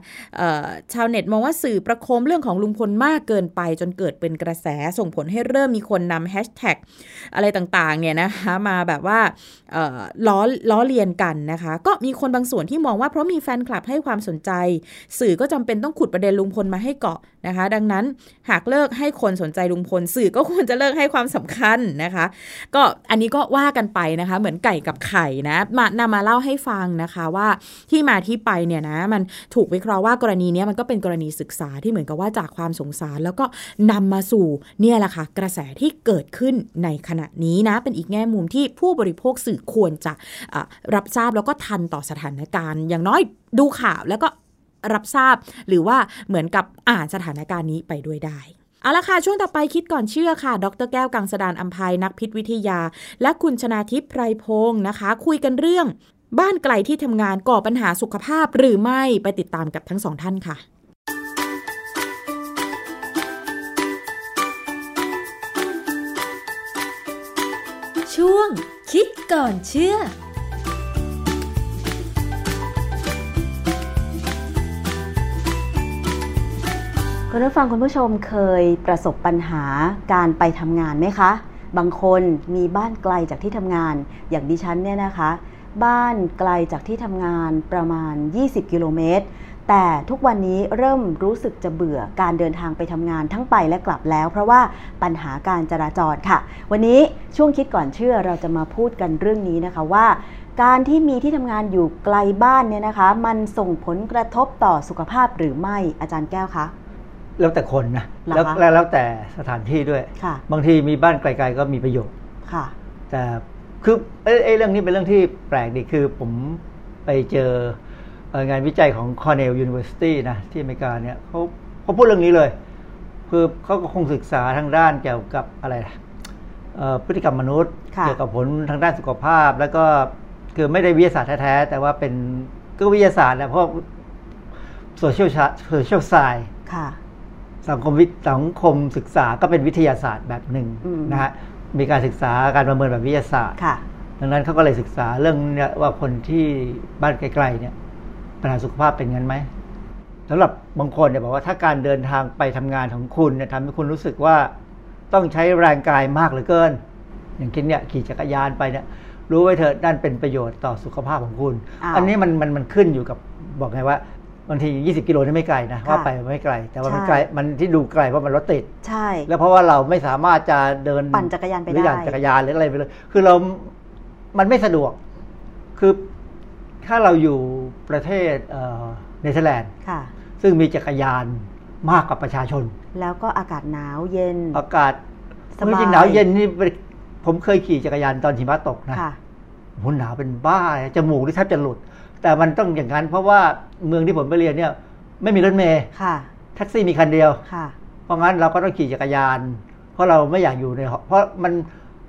ชาวเน็ตมองว่าสื่อประโคมเรื่องของลุงพลมากเกินไป จนเกิดเป็นกระแสส่งผลให้เริ่มมีคนนำแฮชแท็กอะไรต่างๆเนี่ยนะคะมาแบบว่าล้อล้อเลียนกันนะคะ ก็มีคนบางส่วนที่มองว่าเพราะมีแฟนคลับให้ความสนใจ สื่อก็จำเป็นต้องขุดประเด็นลุงพลมาให้เกาะนะคะ ดังนั้นหากเลิกให้คนสนใจลุงพลสื่อก็ควรจะเลิกให้ความสำคัญนะคะ ก็อันนี้ก็ว่ากันไปนะคะ เหมือนไก่กับไข่นะมานำมาเล่าให้ฟังนะคะว่าที่มาที่ไปเนี่ยนะมันถูกวิเคราะห์ว่ากรณีนี้มันก็เป็นกรณีศึกษาที่เหมือนกับว่าจากความสงสาร แล้วก็นำมาสู่เนี่ยแหละค่ะกระแสที่เกิดขึ้นในขณะนี้นะเป็นอีกแง่มุมที่ผู้บริโภคสื่อควรจะรับทราบแล้วก็ทันต่อสถานการณ์ อย่างน้อยดูข่าวแล้วก็รับทราบหรือว่าเหมือนกับอ่านสถานการณ์นี้ไปด้วยได้ เอาละค่ะ ช่วงต่อไปคิดก่อนเชื่อค่ะ ดรแก้วกังสดานอัมภัยนักพิษวิทยา และคุณชนาทิพย์ไพรพงศ์นะคะ คุยกันเรื่อง บ้านไกลที่ทำงานก่อปัญหาสุขภาพหรือไม่ไปติดตามกับทั้งสองท่านค่ะ ช่วงคิดก่อนเชื่อ คุณผู้ฟังคุณผู้ชมเคยประสบปัญหาการไปทำงานไหมคะ บางคนมีบ้านไกลจากที่ทำงาน อย่างดิฉันเนี่ยนะคะ บ้านไกลจากที่ทำงานประมาณ 20 กิโลเมตร แต่ทุกวันนี้เริ่มรู้สึกจะเบื่อการเดินทางไปทำงานทั้งไปและกลับแล้ว เพราะว่าปัญหาการจราจรค่ะ วันนี้ช่วงคิดก่อนเชื่อเราจะมาพูดกันเรื่องนี้นะคะว่าการที่มีที่ทำงานอยู่ไกลบ้านเนี่ยนะคะ มันส่งผลกระทบต่อสุขภาพหรือไม่อาจารย์แก้วคะ แล้วแต่คนนะแล้วแล้วแต่สถานที่ด้วยบางทีมีบ้านไกล ๆ ก็มีประโยชน์ ค่ะ แต่คือไอ้เรื่องนี้เป็นเรื่องที่แปลกดีคือผมไปเจองานวิจัยของ Cornell University นะ ที่อเมริกาเนี่ยเขาเขาพูดเรื่องนี้เลย คือเขาก็คงศึกษาทางด้านเกี่ยวกับอะไรพฤติกรรมมนุษย์เกี่ยวกับผลทางด้านสุขภาพ แล้วก็คือไม่ได้วิทยาศาสตร์แท้ๆ แต่ว่าเป็นก็วิทยาศาสตร์นะเพราะโซเชียล สังคมวิสังคมศึกษาก็เป็นวิทยาศาสตร์แบบหนึ่งนะฮะมีการศึกษาการประเมินแบบวิทยาศาสตร์ดังนั้นเขาก็เลยศึกษาเรื่องเนี่ยว่าคนที่บ้านไกลๆเนี่ยปัญหาสุขภาพเป็นงั้นไหมสำหรับบางคนเนี่ยบอกว่าถ้าการเดินทางไปทำงานของคุณเนี่ยทำให้คุณรู้สึกว่าต้องใช้แรงกายมากเหลือเกิน อย่างคิดเนี่ยขี่จักรยานไปเนี่ยรู้ไว้เถอะนั่นเป็นประโยชน์ต่อสุขภาพของคุณอันนี้มันมันมันขึ้นอยู่กับบอกไงว่า บางที 20 กิโลนี่ไม่ไกลนะว่าไปไม่ไกล แต่ว่ามันไกลมันที่ดูไกลเพราะมันรถติด ใช่ แล้วเพราะว่าเราไม่สามารถจะเดินปั่นจักรยานไปได้หรือจักรยานหรืออะไรไปเลย คือเรา มันไม่สะดวก คือถ้าเราอยู่ประเทศเนเธอร์แลนด์ซึ่งมีจักรยานมากกว่าประชาชน แล้วก็อากาศหนาวเย็น อากาศสบายหนาวเย็นนี่ผมเคยขี่จักรยานตอนหิมะตกนะหุ่นหนาวเป็นบ้าจมูกที่แทบจะหลุด แต่มันต้องอย่างนั้นเพราะว่าเมืองที่ผมไปเรียนเนี่ย ไม่มีรถเมล์แท็กซี่มีคันเดียวเพราะงั้นเราก็ต้องขี่จักรยานพราะเราไม่อยากอยู่ในหอเพราะมัน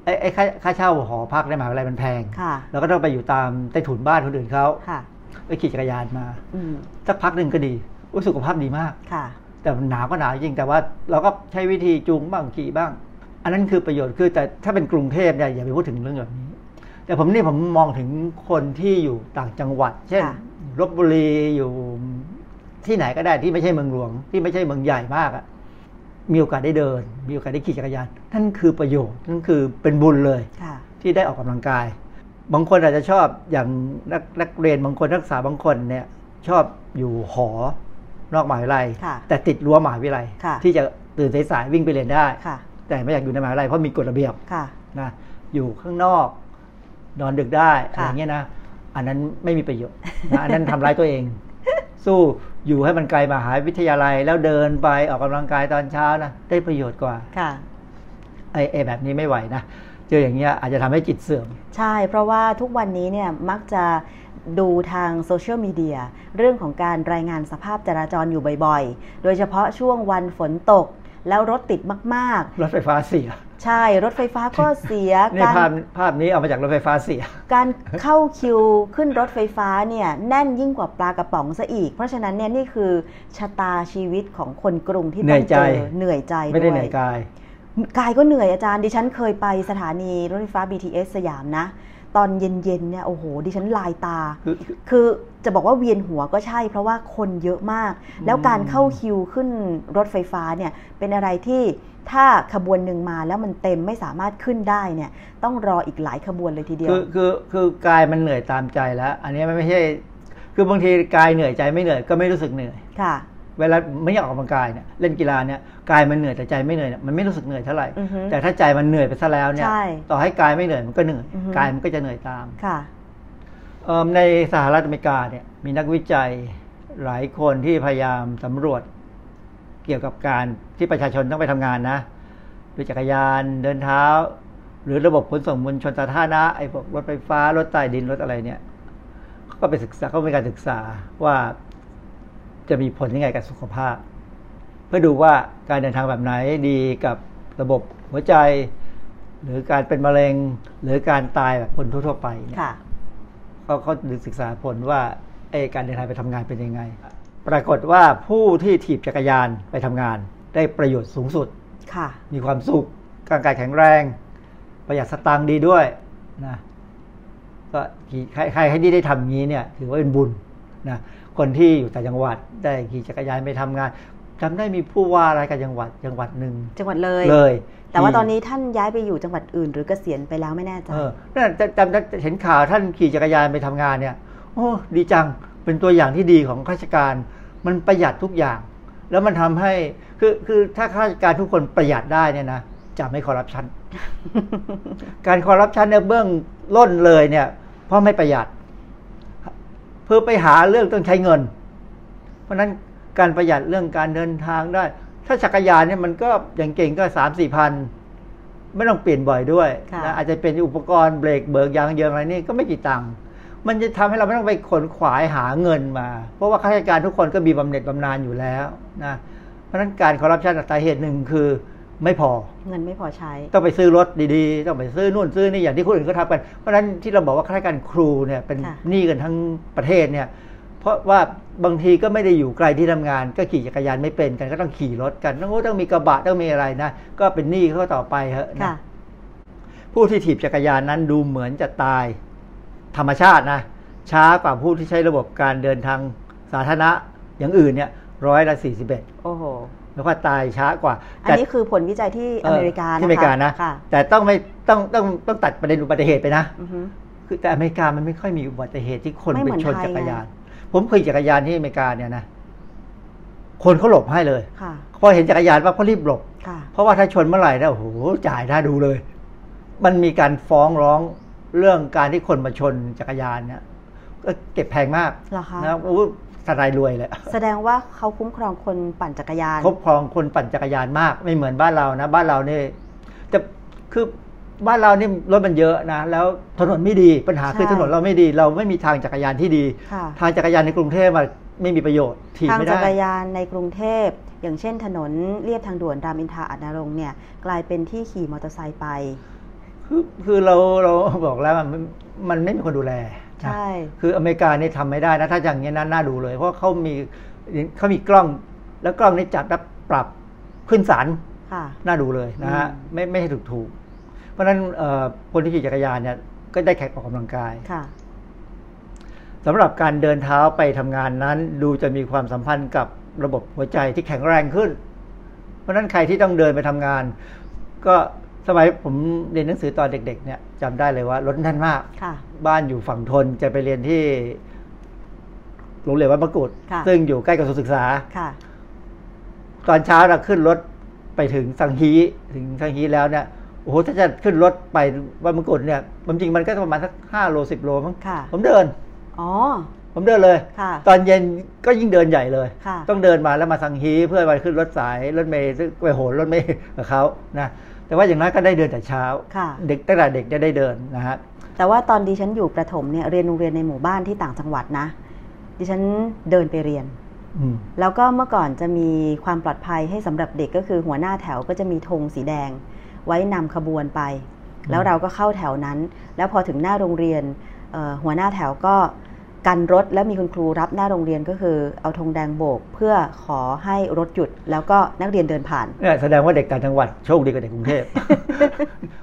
ไอ้ไอ้ค่าค่าเช่าหอพักในมหาวิทยาลัยมันแพงเราก็ต้องไปอยู่ตามใต้ถุนบ้านคนอื่นเขาไปขี่จักรยานมาสักพักหนึ่งก็ดีสุขภาพดีมากแต่หนาวก็หนาวจริงแต่ว่าเราก็ใช้วิธีจูงบ้างขี่บ้าง อันนั้นคือประโยชน์คือแต่ถ้าเป็นกรุงเทพเนี่ยอย่าไปพูดถึงเรื่องแบบนี้ แต่ผมนี่ผมมองถึงคนที่อยู่ต่างจังหวัด เช่นลบบุรีอยู่ที่ไหนก็ได้ที่ไม่ใช่เมืองหลวง ที่ไม่ใช่เมืองใหญ่มากอะมีโอกาสได้เดิน มีโอกาสได้ขี่จักรยานนั่นคือประโยชน์นั่นคือเป็นบุญเลยที่ได้ออกกำลังกาย บางคนอาจจะชอบอย่างนักนักเรียนบางคนนักศึกษาบางคนเนี่ยชอบอยู่หอนอกมหาวิทยาลัย แต่ติดรั้วมหาวิทยาลัย ที่จะตื่นสายๆวิ่งไปเรียนได้ แต่ไม่อยากอยู่ในมหาวิทยาลัยเพราะมีกฎระเบียบนะอยู่ข้างนอก นอนดึกได้อะไรเงี้ยนะ อันนั้นไม่มีประโยชน์อันนั้นทำร้ายตัวเอง สู้อยู่ให้มันไกลมหาวิทยาลัย แล้วเดินไปออกกำลังกายตอนเช้านะได้ประโยชน์กว่าค่ะไอ้ไอ้แบบนี้ไม่ไหวนะเจออย่างเงี้ยอาจจะทำให้จิตเสื่อม ใช่ เพราะว่าทุกวันนี้เนี่ยมักจะดูทางโซเชียลมีเดียเรื่องของการรายงานสภาพจราจรอยู่บ่อยๆ โดยเฉพาะช่วงวันฝนตกแล้วรถติดมากๆ รถไฟฟ้าเสีย ใช่รถไฟฟ้าก็เสียนี่ภาพภาพนี้เอามาจากรถไฟฟ้าเสีย การเข้าคิวขึ้นรถไฟฟ้าเนี่ยแน่นยิ่งกว่าปลากระป๋องซะอีก เพราะฉะนั้นเนี่ยนี่คือชะตาชีวิตของคนกรุงที่ต้องเจอเหนื่อยใจไม่ได้เหนื่อยกาย กายก็เหนื่อยอาจารย์ดิฉันเคยไปสถานีรถไฟฟ้า BTS สยามนะตอนเย็นๆเนี่ยโอ้โห ดิฉันลายตา คือจะบอกว่าเวียนหัวก็ใช่ เพราะว่าคนเยอะมาก แล้วการเข้าคิวขึ้นรถไฟฟ้าเนี่ยเป็นอะไรที่ ถ้าขบวนหนึ่งมาแล้วมันเต็มไม่สามารถขึ้นได้เนี่ยต้องรออีกหลายขบวนเลยทีเดียว คือคือคือกายมันเหนื่อยตามใจแล้ว อันนี้มันไม่ใช่ คือบางทีกายเหนื่อยใจไม่เหนื่อยก็ไม่รู้สึกเหนื่อยค่ะ เวลาไม่อยากออกกำลังกายเนี่ยเล่นกีฬาเนี่ยกายมันเหนื่อยแต่ใจไม่เหนื่อยมันไม่รู้สึกเหนื่อยเท่าไหร่ แต่ถ้าใจมันเหนื่อยไปซะแล้วเนี่ยต่อให้กายไม่เหนื่อยมันก็เหนื่อยกายมันก็จะเหนื่อยตามค่ะในสหรัฐอเมริกาเนี่ยมีนักวิจัยหลายคนที่พยายามสำรวจเกี่ยวกับการ ที่ประชาชนต้องไปทำงานนะด้วยจักรยานเดินเท้า หรือระบบขนส่งมวลชนสาธารณะไอ้พวกรถไฟฟ้ารถใต้ดินรถอะไรเนี่ยก็ไปศึกษาเขามีการศึกษาว่าจะมีผลยังไงกับสุขภาพ เพื่อดูว่าการเดินทางแบบไหนดีกับระบบหัวใจ หรือการเป็นมะเร็ง หรือการตายแบบคนทั่วๆไปค่ะเขาเขาศึกษาผลว่าไอการเดินทางไปทำงานเป็นยังไง ปรากฏว่าผู้ที่ถีบจักรยานไปทำงาน ได้ประโยชน์สูงสุดค่ะมีความสุขร่างกายแข็งแรง ประหยัดสตางค์ดีด้วยนะก็ใครใครให้ที่ได้ทำงี้เนี่ย ถือว่าเป็นบุญนะคนที่อยู่แต่จังหวัดได้ขี่จักรยานไปทำงานจำได้มีผู้ว่าราชการจังหวัดจังหวัดหนึ่งจังหวัดเลยเลย แต่ว่าตอนนี้ท่านย้ายไปอยู่จังหวัดอื่น หรือเกษียณไปแล้วไม่แน่ใจเออนั่นจำเห็นข่าวท่านขี่จักรยานไปทำงานเนี่ย โอ้ดีจังเป็นตัวอย่างที่ดีของข้าราชการ มันประหยัดทุกอย่าง แล้วมันทำให้คือคือถ้าข้าราชการทุกคนประหยัดได้เนี่ยนะจะไม่คอร์รัปชันการคอร์รัปชันเนี่ยเบื้องล้นเลยเนี่ย เพราะไม่ประหยัดพื่อไปหาเรื่องต้องใช้เงิน เพราะนั้นการประหยัดเรื่องการเดินทางได้ ถ้าจักรยานเนี่ยมันก็อย่างเก่งก็สามสี่พันไม่ต้องเปลี่ยนบ่อยด้วยนะอาจจะเป็นอุปกรณ์เบรกเบิกยางเยิงอะไรนี่ก็ไม่กี่ตังค์ มันจะทำให้เราไม่ต้องไปขนขวายหาเงินมา เพราะว่าข้าราชการทุกคนก็มีบำเหน็จบำนาญอยู่แล้วนะเพราะฉะนั้นการคอร์รัปชันสาเหตุหนึ่งคือไม่พอ เงินไม่พอใช้ ต้องไปซื้อรถดีๆ ต้องไปซื้อนู่นซื้อนี่อย่างที่คนอื่นเขาทำกัน เพราะฉะนั้นที่เราบอกว่าข้าราชการครูเนี่ยเป็นหนี้กันทั้งประเทศเนี่ย เพราะว่าบางทีก็ไม่ได้อยู่ไกลที่ทำงาน ก็ขี่จักรยานไม่เป็นกันก็ต้องขี่รถกันต้องต้องมีกระบะต้องมีอะไรนะก็เป็นหนี้เขาต่อไปเหอะนะผู้ที่ถีบจักรยานนั้นดูเหมือนจะตาย ธรรมชาตินะช้ากว่าผู้ที่ใช้ระบบการเดินทางสาธารณะอย่างอื่นเนี่ยร้อยละสี่สิบเอ็ดโอ้โหแล้วก็ตายช้ากว่า อันนี้คือผลวิจัยที่อเมริกาที่อเมริกานะ แต่ต้องไม่ต้องต้องต้องตัดประเด็นอุบัติเหตุไปนะคือแต่อเมริกามันไม่ค่อยมีอุบัติเหตุที่คนไปชนจักรยาน ผมเคยจักรยานที่อเมริกาเนี่ยนะคนเขาหลบให้เลยพอเห็นจักรยานว่าเขารีบหลบ เพราะว่าถ้าชนเมื่อไหร่แล้วโอ้โหจ่ายน่าดูเลย มันมีการฟ้องร้อง เรื่องการที่คนมาชนจักรยานเนี่ยก็เก็บแพงมากนะทนายรวยเลยแสดงว่าเขาคุ้มครองคนปั่นจักรยานคุ้มครองคนปั่นจักรยานมาก ไม่เหมือนบ้านเรานะ บ้านเราเนี่ยจะคือบ้านเรานี่รถมันเยอะนะ แล้วถนนไม่ดีปัญหาคือถนนเราไม่ดี เราไม่มีทางจักรยานที่ดี ทางจักรยานในกรุงเทพมันไม่มีประโยชน์ทางจักรยานในกรุงเทพอย่างเช่นถนนเรียบทางด่วนรามอินทราอันนรงเนี่ยกลายเป็นที่ขี่มอเตอร์ไซค์ไป คือคือเราเราบอกแล้วมันมันไม่มีคนดูแลใช่คืออเมริกานี่ทำไม่ได้นะถ้าอย่างนี้นั้นน่าดูเลย เพราะเขามีเขามีกล้อง แล้วกล้องนี้จับแล้วปรับขึ้นศาลน่าดูเลยนะฮะไม่ไม่ให้ถูกถูกเพราะฉะนั้นคนที่ขี่จักรยานเนี่ย ก็ได้แข่งออกกำลังกายสำหรับการเดินเท้าไปทำงานนั้น ดูจะมีความสัมพันธ์กับระบบหัวใจที่แข็งแรงขึ้น เพราะฉะนั้นใครที่ต้องเดินไปทำงาน ก็ สมัยผมเรียนหนังสือตอนเด็กๆ เนี่ยจำได้เลยว่ารถแน่นมาก บ้านอยู่ฝั่งทนจะไปเรียนที่โรงเรียนวัดมะกุฎซึ่งอยู่ใกล้กับสุศึกษาตอนเช้าเราขึ้นรถไปถึงสังฮีถึงสังฮีแล้วเนี่ยโอ้โหถ้าจะขึ้นรถไปวัดมะกุฎเนี่ยมันจริงมันก็ประมาณสักห้าโลสิบโลมั้งผมเดินอ๋อผมเดินเลย ตอนเย็นก็ยิ่งเดินใหญ่เลย ต้องเดินมาแล้วมาสังฮีเพื่อไปขึ้นรถสายรถเมล์ไปโหนรถเมล์กับเขานะ แต่ว่าอย่างนั้นก็ได้เดินแต่เช้า เด็กตั้งแต่เด็กจะได้เดินนะฮะแต่ว่าตอนดิฉันอยู่ประถมเนี่ยเรียนโรงเรียนในหมู่บ้านที่ต่างจังหวัดนะ ดิฉันเดินไปเรียนแล้วก็เมื่อก่อนจะมีความปลอดภัยให้สำหรับเด็กก็คือหัวหน้าแถวก็จะมีธงสีแดง ไว้นำขบวนไป แล้วเราก็เข้าแถวนั้น แล้วพอถึงหน้าโรงเรียนหัวหน้าแถวก็ กันรถแล้วมีคุณครูรับหน้าโรงเรียนก็คือ เอาธงแดงโบก เพื่อขอให้รถหยุด แล้วก็นักเรียนเดินผ่านเนี่ยแสดงว่าเด็กต่างจังหวัดโชคดีกว่าเด็กกรุงเทพ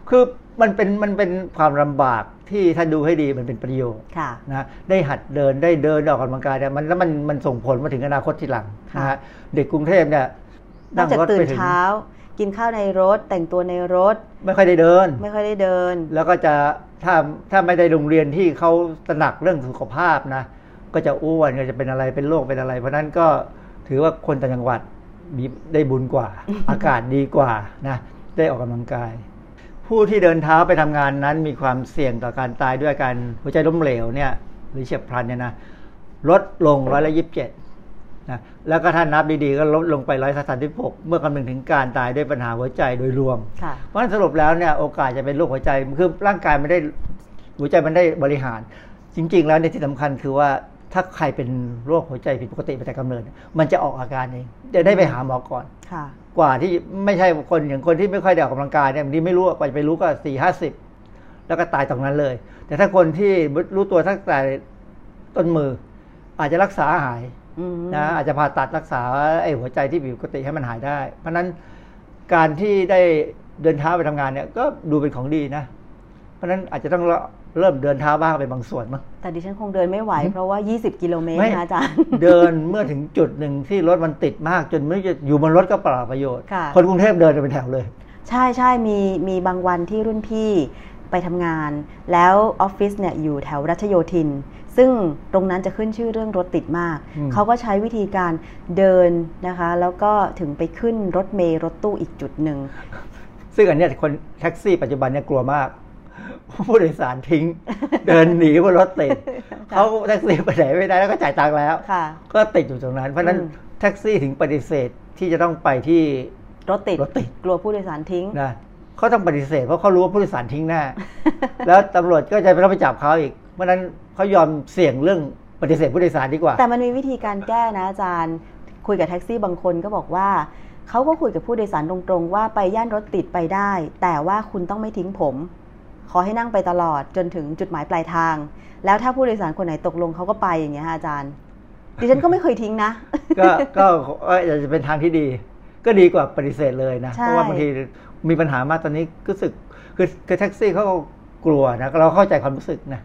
คือมันเป็นมันเป็นความลำบากที่ถ้าดูให้ดีมันเป็นประโยชน์นะได้หัดเดินได้เดินออกกำลังกายเนี่ยมันแล้วมันมันส่งผลมาถึงอนาคตทีหลังนะฮะเด็กกรุงเทพเนี่ยนั่งรถไปถึงเช้า กินข้าวในรถ แต่งตัวในรถ ไม่ค่อยได้เดิน ไม่ค่อยได้เดิน แล้วก็จะถ้าถ้าไม่ได้โรงเรียนที่เขาตระหนักเรื่องสุขภาพนะ ก็จะอ้วนก็จะเป็นอะไรเป็นโรคเป็นอะไร เพราะนั้นก็ถือว่าคนต่างจังหวัดมีได้บุญกว่า อากาศดีกว่านะได้ออกกำลังกาย ผู้ที่เดินเท้าไปทำงานนั้น มีความเสี่ยงต่อการตายด้วยการหัวใจล้มเหลวเนี่ยหรือเฉียบพลันเนี่ยนะลดลงร้อยละยิบเจ็ด นะแล้วก็ท่านนับดีๆ ก็ลดลงไปร้อยสามสิบหกเมื่อคำนึงถึงการตายด้วยปัญหาหัวใจโดยรวม เพราะฉะนั้นสรุปแล้วเนี่ยโอกาสจะเป็นโรคหัวใจคือร่างกายไม่ได้หัวใจมันได้บริหาร จริง ๆ แล้วในที่สำคัญคือว่าถ้าใครเป็นโรคหัวใจผิดปกติไปแต่กำเนิด มันจะออกอาการเองจะได้ไปหาหมอก่อนกว่าที่ไม่ใช่คนอย่างคนที่ไม่ค่อยได้ออกกำลังกายเนี่ยบางทีไม่รู้กว่าจะไปรู้ก็สี่ห้าสิบแล้วก็ตายตรงนั้นเลย แต่ถ้าคนที่รู้ตัวตั้งแต่ต้นมืออาจจะรักษาหาย นะอาจจะผ่าตัดรักษาไอ้หัวใจที่ผิดปกติให้มันหายได้ เพราะนั้นการที่ได้เดินเท้าไปทำงานเนี่ยก็ดูเป็นของดีนะ เพราะนั้นอาจจะต้องเริ่มเดินเท้าบ้างไปบางส่วนมั้งแต่ดิฉันคงเดินไม่ไหว เพราะว่า 20 กิโลเมตรนะอาจารย์ เดินเมื่อถึงจุดหนึ่งที่รถมันติดมากจนไม่จะอยู่บนรถก็เปล่าประโยชน์ คนกรุงเทพเดินเป็นแถวเลย ใช่ใช่มีมีบางวันที่รุ่นพี่ไปทำงาน แล้วออฟฟิศเนี่ยอยู่แถวรัชโยธิน ซึ่งตรงนั้นจะขึ้นชื่อเรื่องรถติดมาก เขาก็ใช้วิธีการเดินนะคะ แล้วก็ถึงไปขึ้นรถเมล์รถตู้อีกจุดหนึ่ง ซึ่งอันนี้คนแท็กซี่ปัจจุบันเนี่ยกลัวมากผู้โดยสารทิ้ง เดินหนีบนรถติดเขาแท็กซี่ไปไหนไม่ได้แล้วก็จ่ายตังค์แล้วก็ติดอยู่ตรงนั้น เพราะนั้นแท็กซี่ถึงปฏิเสธที่จะต้องไปที่รถติดรถติดกลัวผู้โดยสารทิ้งนะเขาต้องปฏิเสธเพราะเขารู้ว่าผู้โดยสารทิ้งแน่แล้วตำรวจก็จะไปต้องไปจับเขาอีก เพราะนั้นเขายอมเสี่ยงเรื่องปฏิเสธผู้โดยสารดีกว่า แต่มันมีวิธีการแก้นะอาจารย์ คุยกับแท็กซี่บางคนก็บอกว่าเขาก็คุยกับผู้โดยสารตรงๆ ว่าไปย่านรถติดไปได้ แต่ว่าคุณต้องไม่ทิ้งผม ขอให้นั่งไปตลอดจนถึงจุดหมายปลายทาง แล้วถ้าผู้โดยสารคนไหนตกลงเขาก็ไปอย่างเงี้ยอาจารย์ดิฉันก็ไม่เคยทิ้งนะ ก็ก็อาจจะเป็นทางที่ดี ก็ดีกว่าปฏิเสธเลยนะ เพราะว่าบางทีมีปัญหามากตอนนี้รู้สึกคือคือแท็กซี่เขากลัวนะเราเข้าใจความรู้สึกนะ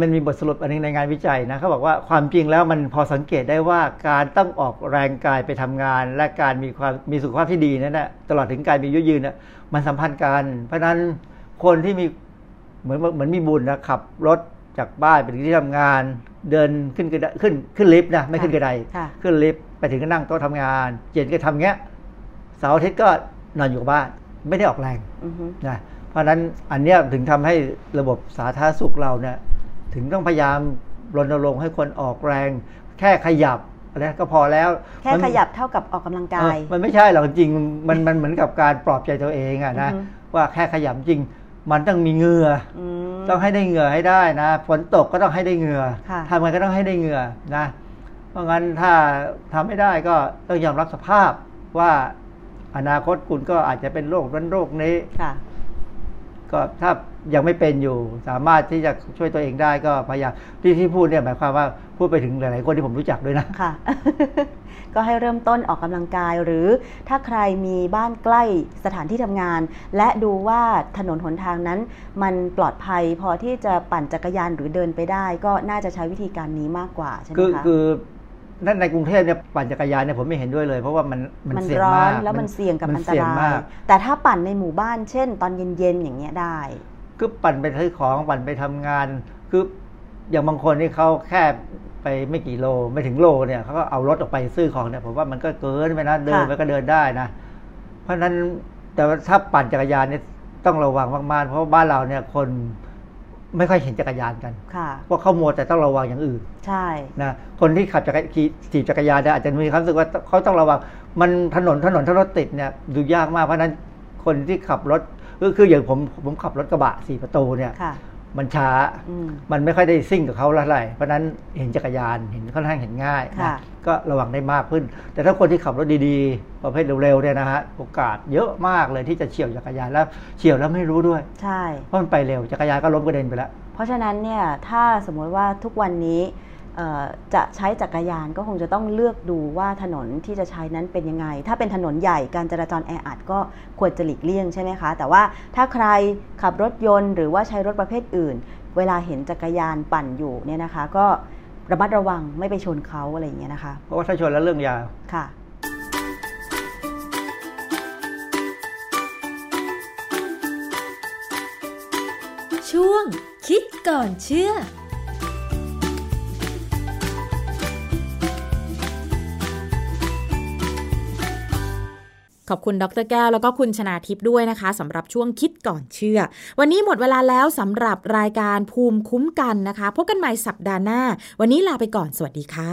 มันมีบทสรุปอันนึงในงานวิจัยนะเขาบอกว่าความจริงแล้วมันพอสังเกตได้ว่าการต้องออกแรงกายไปทำงาน และการมีความมีสุขภาพที่ดีนั่นแหละตลอดถึงการมียุยืนน่ะมันสัมพันธ์กัน เพราะนั้นคนที่มีเหมือนเหมือนมีบุญนะขับรถจากบ้านไปถึงที่ทำงาน เดินขึ้นขึ้นขึ้นลิฟต์นะไม่ขึ้นกระไดขึ้นลิฟต์ไปถึงก็นั่งโต๊ะทำงาน เย็นก็ทำเงี้ยเสาร์อาทิตย์ก็นอนอยู่บ้านไม่ได้ออกแรงนะเพราะฉะนั้นอันเนี้ยถึงทำให้ระบบสาธารณสุขเราเนี่ย ถึงต้องพยายามรณรงค์ให้คนออกแรง แค่ขยับอะไรก็พอแล้ว แค่ขยับเท่ากับออกกำลังกาย มันไม่ใช่หรอกจริงมันมันเหมือนกับการปลอบใจตัวเองอะนะว่าแค่ขยับจริง มันต้องมีเหงื่อต้องให้ได้เหงื่อให้ได้นะฝนตกก็ต้องให้ได้เหงื่อทำงานก็ต้องให้ได้เหงื่อนะเพราะงั้นถ้าทำไม่ได้ก็ต้องยอมรับสภาพว่าอนาคตคุณก็อาจจะเป็นโรคนั้นโรคนี้ก็ถ้า ยังไม่เป็นอยู่ สามารถที่จะช่วยตัวเองได้ก็พยายามที่ที่พูดเนี่ยหมายความว่าพูดไปถึงหลาย ๆ คนที่ผมรู้จักด้วยนะค่ะก็ให้เริ่มต้นออกกำลังกายหรือถ้าใครมีบ้านใกล้สถานที่ทำงาน และดูว่าถนนหนทางนั้น มันปลอดภัยพอที่จะปั่นจักรยานหรือเดินไปได้ ก็น่าจะใช้วิธีการนี้มากกว่าใช่ไหมคะคือนั่นในกรุงเทพเนี่ยปั่นจักรยานเนี่ยผมไม่เห็นด้วยเลย เพราะว่ามันมันเสี่ยงมากแล้วมันเสี่ยงกับอันตรายแต่ถ้าปั่นในหมู่บ้านเช่น ตอนเย็นๆอย่างเงี้ยได้ คือปั่นไปซื้อของปั่นไปทำงาน คืออย่างบางคนที่เขาแค่ไปไม่กี่โลไม่ถึงโลเนี่ยเขาก็เอารถออกไปซื้อของเนี่ยผมว่ามันก็เกินไปนะเดินไปก็เดินได้นะ เพราะฉะนั้นแต่ถ้าปั่นจักรยานเนี่ยต้องระวังมากๆเพราะบ้านเราเนี่ยคนไม่ค่อยเห็นจักรยานกันเพราะเขามัวแต่ต้องระวังอย่างอื่น ใช่นะคนที่ขับจักรขี่จักรยานเนี่ยอาจจะมีความรู้สึกว่าเขาต้องระวัง มันถนนถนนถ้ารถติดเนี่ยดูยากมากเพราะนั้นคนที่ขับรถ ก็คืออย่างผมผมขับรถกระบะสี่ประตูเนี่ยมันช้า มันไม่ค่อยได้ซิ่งกับเขาเท่าไหร่ เพราะนั้นเห็นจักรยานเห็นค่อนข้างเห็นง่ายนะก็ระวังได้มากขึ้น แต่ถ้าคนที่ขับรถดีๆ ประเภทเร็วๆเนี่ยนะฮะโอกาสเยอะมากเลยที่จะเฉียวจักรยานแล้วเฉียวแล้วไม่รู้ด้วย ใช่ เพราะมันไปเร็วจักรยานก็ล้มกระเด็นไปแล้ว เพราะฉะนั้นเนี่ยถ้าสมมติว่าทุกวันนี้ จะใช้จักรยานก็คงจะต้องเลือกดูว่าถนนที่จะใช้นั้นเป็นยังไง ถ้าเป็นถนนใหญ่การจราจรแออัดก็ควรจะหลีกเลี่ยงใช่ไหมคะ แต่ว่าถ้าใครขับรถยนต์หรือว่าใช้รถประเภทอื่น เวลาเห็นจักรยานปั่นอยู่เนี่ยนะคะ ก็ระมัดระวังไม่ไปชนเขาอะไรอย่างเงี้ยนะคะ เพราะว่าถ้าชนแล้วเรื่องยาว ค่ะ ช่วงคิดก่อนเชื่อ ขอบคุณดรแก้วแล้วก็คุณชนาทิพย์ด้วยนะคะสำหรับช่วงคิดก่อนเชื่อ วันนี้หมดเวลาแล้วสำหรับรายการภูมิคุ้มกันนะคะพบกันใหม่สัปดาห์หน้า วันนี้ลาไปก่อนสวัสดีค่ะ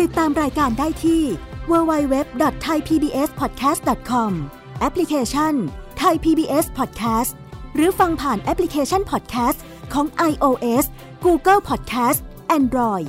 ติดตามรายการได้ที่ www.thaipbspodcast.com แอปพลิเคชัน Thai PBS Podcast หรือฟังผ่านแอปพลิเคชัน Podcast ของ iOS Google Podcast Android